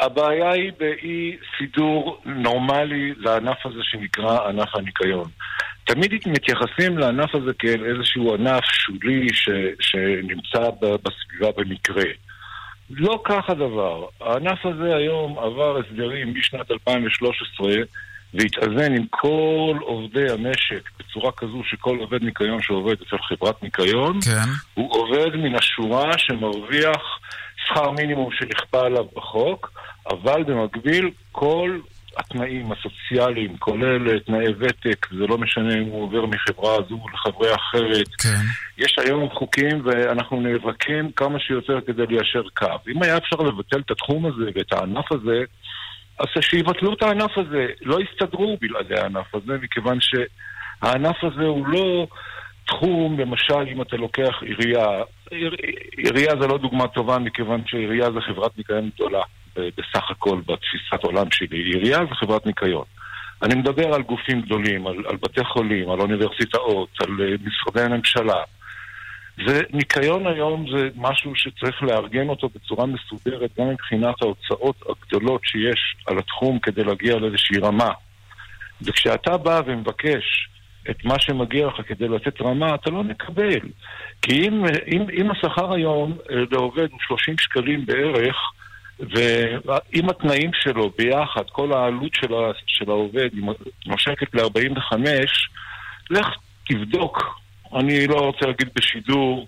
הבעיה היא באי סידור נורמלי לענף הזה שנקרא ענף הניקיון. תמיד מתייחסים לענף הזה כאל איזשהו ענף שולי ש, שנמצא ב- בסביבה במקרה. לא כך הדבר. הענף הזה היום עבר הסדרים משנת 2013 והתאזן עם כל עובדי המשק בצורה כזו שכל עובד ניקיון שעובד אצל חברת ניקיון, כן. הוא עובד מן השורה שמרוויח שכר מינימום שנכפה עליו בחוק, אבל במקביל כל התנאים הסוציאליים, כולל תנאי ותק, זה לא משנה אם הוא עובר מחברה הזו לחברה אחרת. כן. יש היום חוקים ואנחנו נאבקים כמה שיותר כדי ליישר קו. אם היה אפשר לבטל את התחום הזה ואת הענף הזה, אז שיבטלו את הענף הזה. לא יסתדרו בלעדי הענף הזה, מכיוון הענף הזה הוא לא תחום, למשל, אם אתה לוקח עירייה, עירייה זה לא דוגמה טובה מכיוון שעירייה זה חברת ניקיון גדולה בסך הכל בתפיסת עולם שלי. עירייה זה חברת ניקיון. אני מדבר על גופים גדולים, על, על בתי חולים, על אוניברסיטאות, על uh, משרדי הממשלה. זה, ניקיון היום זה משהו שצריך לארגן אותו בצורה מסודרת, גם מבחינת ההוצאות הגדולות שיש על התחום כדי להגיע לאיזושהי רמה. וכשאתה בא ומבקש את מה שמגיע לך כדי לתת רמה, אתה לא מקבל. כי אם, אם, אם השכר היום אה, לעובד הוא 30 שקלים בערך, ועם התנאים שלו ביחד, כל העלות של, ה, של העובד נושקת ל-45, לך תבדוק. אני לא רוצה להגיד בשידור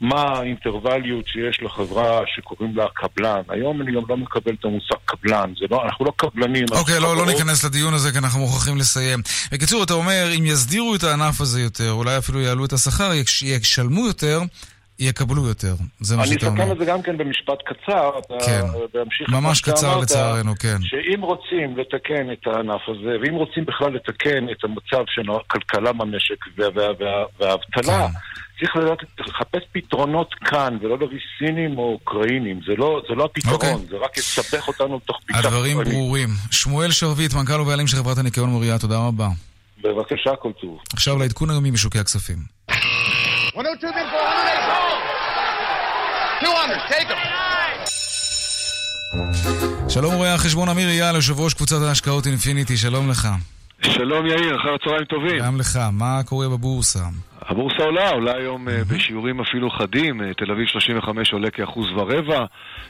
מה האינטרווליות שיש לחברה שקוראים לה קבלן. היום אני גם לא מקבל את המושג קבלן, לא, אנחנו לא קבלנים. אוקיי, okay, לא, לא ניכנס לדיון הזה כי אנחנו מוכרחים לסיים. בקיצור, אתה אומר, אם יסדירו את הענף הזה יותר, אולי אפילו יעלו את השכר, ישלמו יותר, יקבלו יותר. זה מה שאתה אומר. אני אסכם את זה גם כן במשפט קצר. כן, ממש קצר לצערנו, כן. שאם רוצים לתקן את הענף הזה, ואם רוצים בכלל לתקן את המצב של הכלכלה במשק והאבטלה, כן. צריך לדעת לחפש פתרונות כאן, ולא להביא סינים או אוקראינים. זה לא, זה לא הפתרון, okay. אוקיי. זה רק יסבך אותנו תוך פיתוח. הדברים ברורים. שמואל שרביט, מנכ"ל ובעלים של חברת הניקיון מוריה, תודה רבה. בבקשה, כל טוב. עכשיו לעדכון היומי בשוקי הכספים. 102 שלום רואה החשבון אמיר אייל, יושב ראש קבוצת ההשקעות אינפיניטי, שלום לך. שלום יאיר, אחר הצהריים טובים. גם לך, מה קורה בבורסה? הבורסה עולה, עולה היום mm-hmm. בשיעורים אפילו חדים, אה, תל אביב 35 עולה כאחוז ורבע,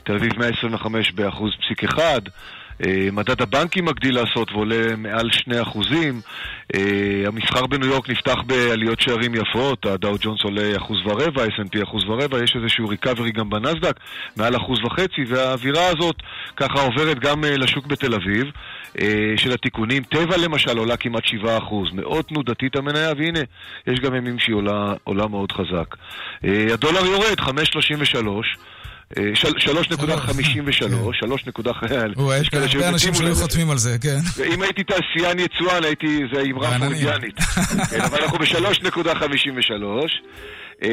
תל אביב 125 באחוז פסיק אחד. אה, מדד הבנקים מגדיל לעשות ועולה מעל 2 אחוזים. אה, המסחר בניו יורק נפתח בעליות שערים יפות, הדאו ג'ונס עולה אחוז ורבע, S&P אחוז ורבע, יש איזשהו ריקאברי גם בנסדק, מעל אחוז וחצי, והאווירה הזאת ככה עוברת גם אה, לשוק בתל אביב, של התיקונים. טבע למשל עולה כמעט 7 אחוז, מאוד תנודתית המניה, והנה, יש גם ימים שהיא עולה, עולה מאוד חזק. הדולר יורד, 5.33. 3.53, 3.53. [LAUGHS] יש כאלה הרבה אנשים שהיו חותמים על זה, כן. אם הייתי תעשיין יצואן, הייתי, זה אמרה פרוידיאנית. [LAUGHS] כן, אבל אנחנו ב-3.53. אה,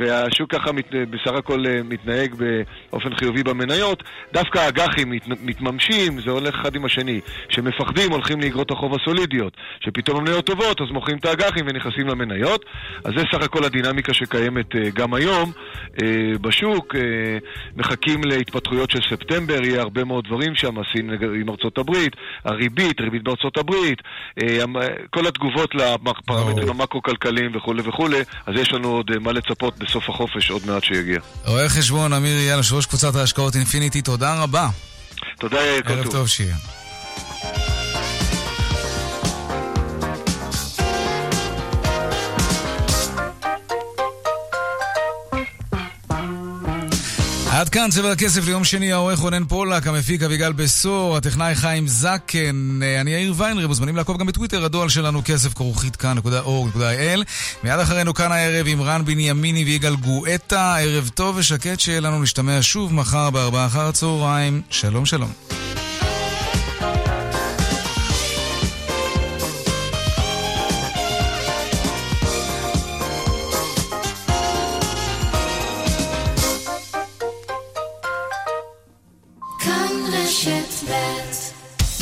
והשוק ככה מת, בסך הכל אה, מתנהג באופן חיובי במניות. דווקא האג"חים מת, מתממשים, זה הולך אחד עם השני. כשמפחדים הולכים לאגרות החוב הסולידיות. כשפתאום המניות טובות אז מוכרים את האג"חים ונכנסים למניות. אז זה סך הכל הדינמיקה שקיימת אה, גם היום בשוק. מחכים להתפתחויות של ספטמבר, יהיה הרבה מאוד דברים שם, סין עם ארצות הברית, הריבית, ריבית בארצות הברית, כל התגובות לפרמטרים המקרו-כלכליים וכולי וכולי, אז יש לנו עוד מה לצפות בסוף החופש עוד מעט שיגיע. רואה חשבון אמיר יאללה, יושב קבוצת ההשקעות אינפיניטי, תודה רבה. תודה, יאיר, כל טוב. ערב טוב שיהיה. עד כאן צבע הכסף ליום שני, העורך רונן פולק, המפיק אביגל בסור, הטכנאי חיים זקן, אני יאיר ויינרי, מוזמנים לעקוב גם בטוויטר, הדואל שלנו כסף כרוכית כאן.org.il. מיד אחרינו כאן הערב עם רן בנימיני ויגאל גואטה, ערב טוב ושקט שיהיה לנו להשתמע שוב מחר בארבעה אחר הצהריים. שלום שלום.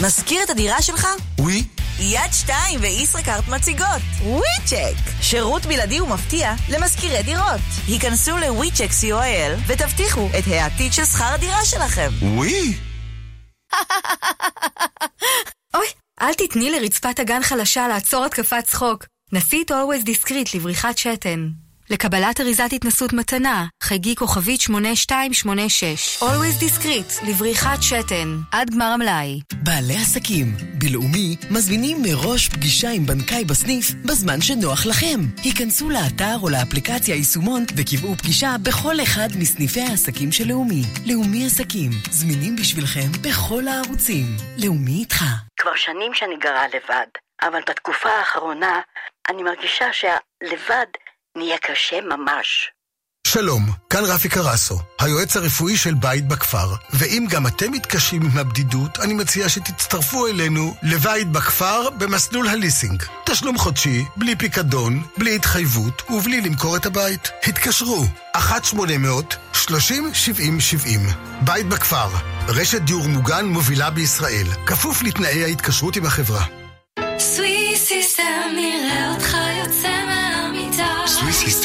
משכיר את הדירה שלך? ווי. יד שתיים וישראכרט מציגות. וויצ'ק. שירות בלעדי ומפתיע למשכירי דירות. היכנסו לוויצ'ק co.il ותבטיחו את העתיד של שכר הדירה שלכם. ווי. [LAUGHS] אוי, אל תתני לרצפת הגן חלשה לעצור התקפת צחוק. נסי את Always Discreet לבריחת שתן. לקבלת אריזת התנסות מתנה, חייגי כוכבית 8286. Always discreet, לבריחת שתן, עד גמר המלאי. בעלי עסקים, בלאומי, מזמינים מראש פגישה עם בנקאי בסניף בזמן שנוח לכם. היכנסו לאתר או לאפליקציה יישומון וקבעו פגישה בכל אחד מסניפי העסקים של לאומי. לאומי עסקים, זמינים בשבילכם בכל הערוצים. לאומי איתך. כבר שנים שאני גרה לבד, אבל בתקופה האחרונה אני מרגישה שהלבד נהיה קשה ממש. שלום, כאן רפי קרסו, היועץ הרפואי של בית בכפר. ואם גם אתם מתקשים עם הבדידות, אני מציע שתצטרפו אלינו לבית בכפר במסלול הליסינג. תשלום חודשי, בלי פיקדון, בלי התחייבות ובלי למכור את הבית. התקשרו, 1-800-30-70-70. בית בכפר, רשת דיור מוגן מובילה בישראל, כפוף לתנאי ההתקשרות עם החברה. סוויסיסטם, נראה אותך.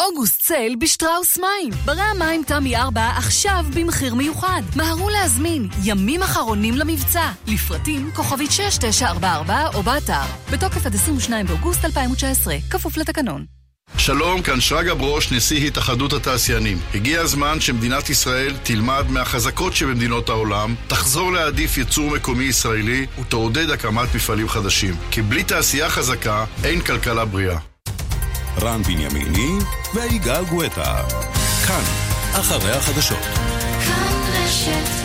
אוגוסט sale בשטראוס מים. ברי המים תמי 4 עכשיו במחיר מיוחד. מהרו להזמין, ימים אחרונים למבצע. לפרטים כוכבית 6944 או באתר. בתוקף עד 22 באוגוסט 2019, כפוף לתקנון. שלום, כאן שרגא ברוש, נשיא התאחדות התעשיינים. הגיע הזמן שמדינת ישראל תלמד מהחזקות שבמדינות העולם, תחזור להעדיף ייצור מקומי ישראלי ותעודד הקמת מפעלים חדשים. כי בלי תעשייה חזקה, אין כלכלה בריאה. רן בנימיני ויגאל גואטה. כאן, אחרי החדשות. כאן רשת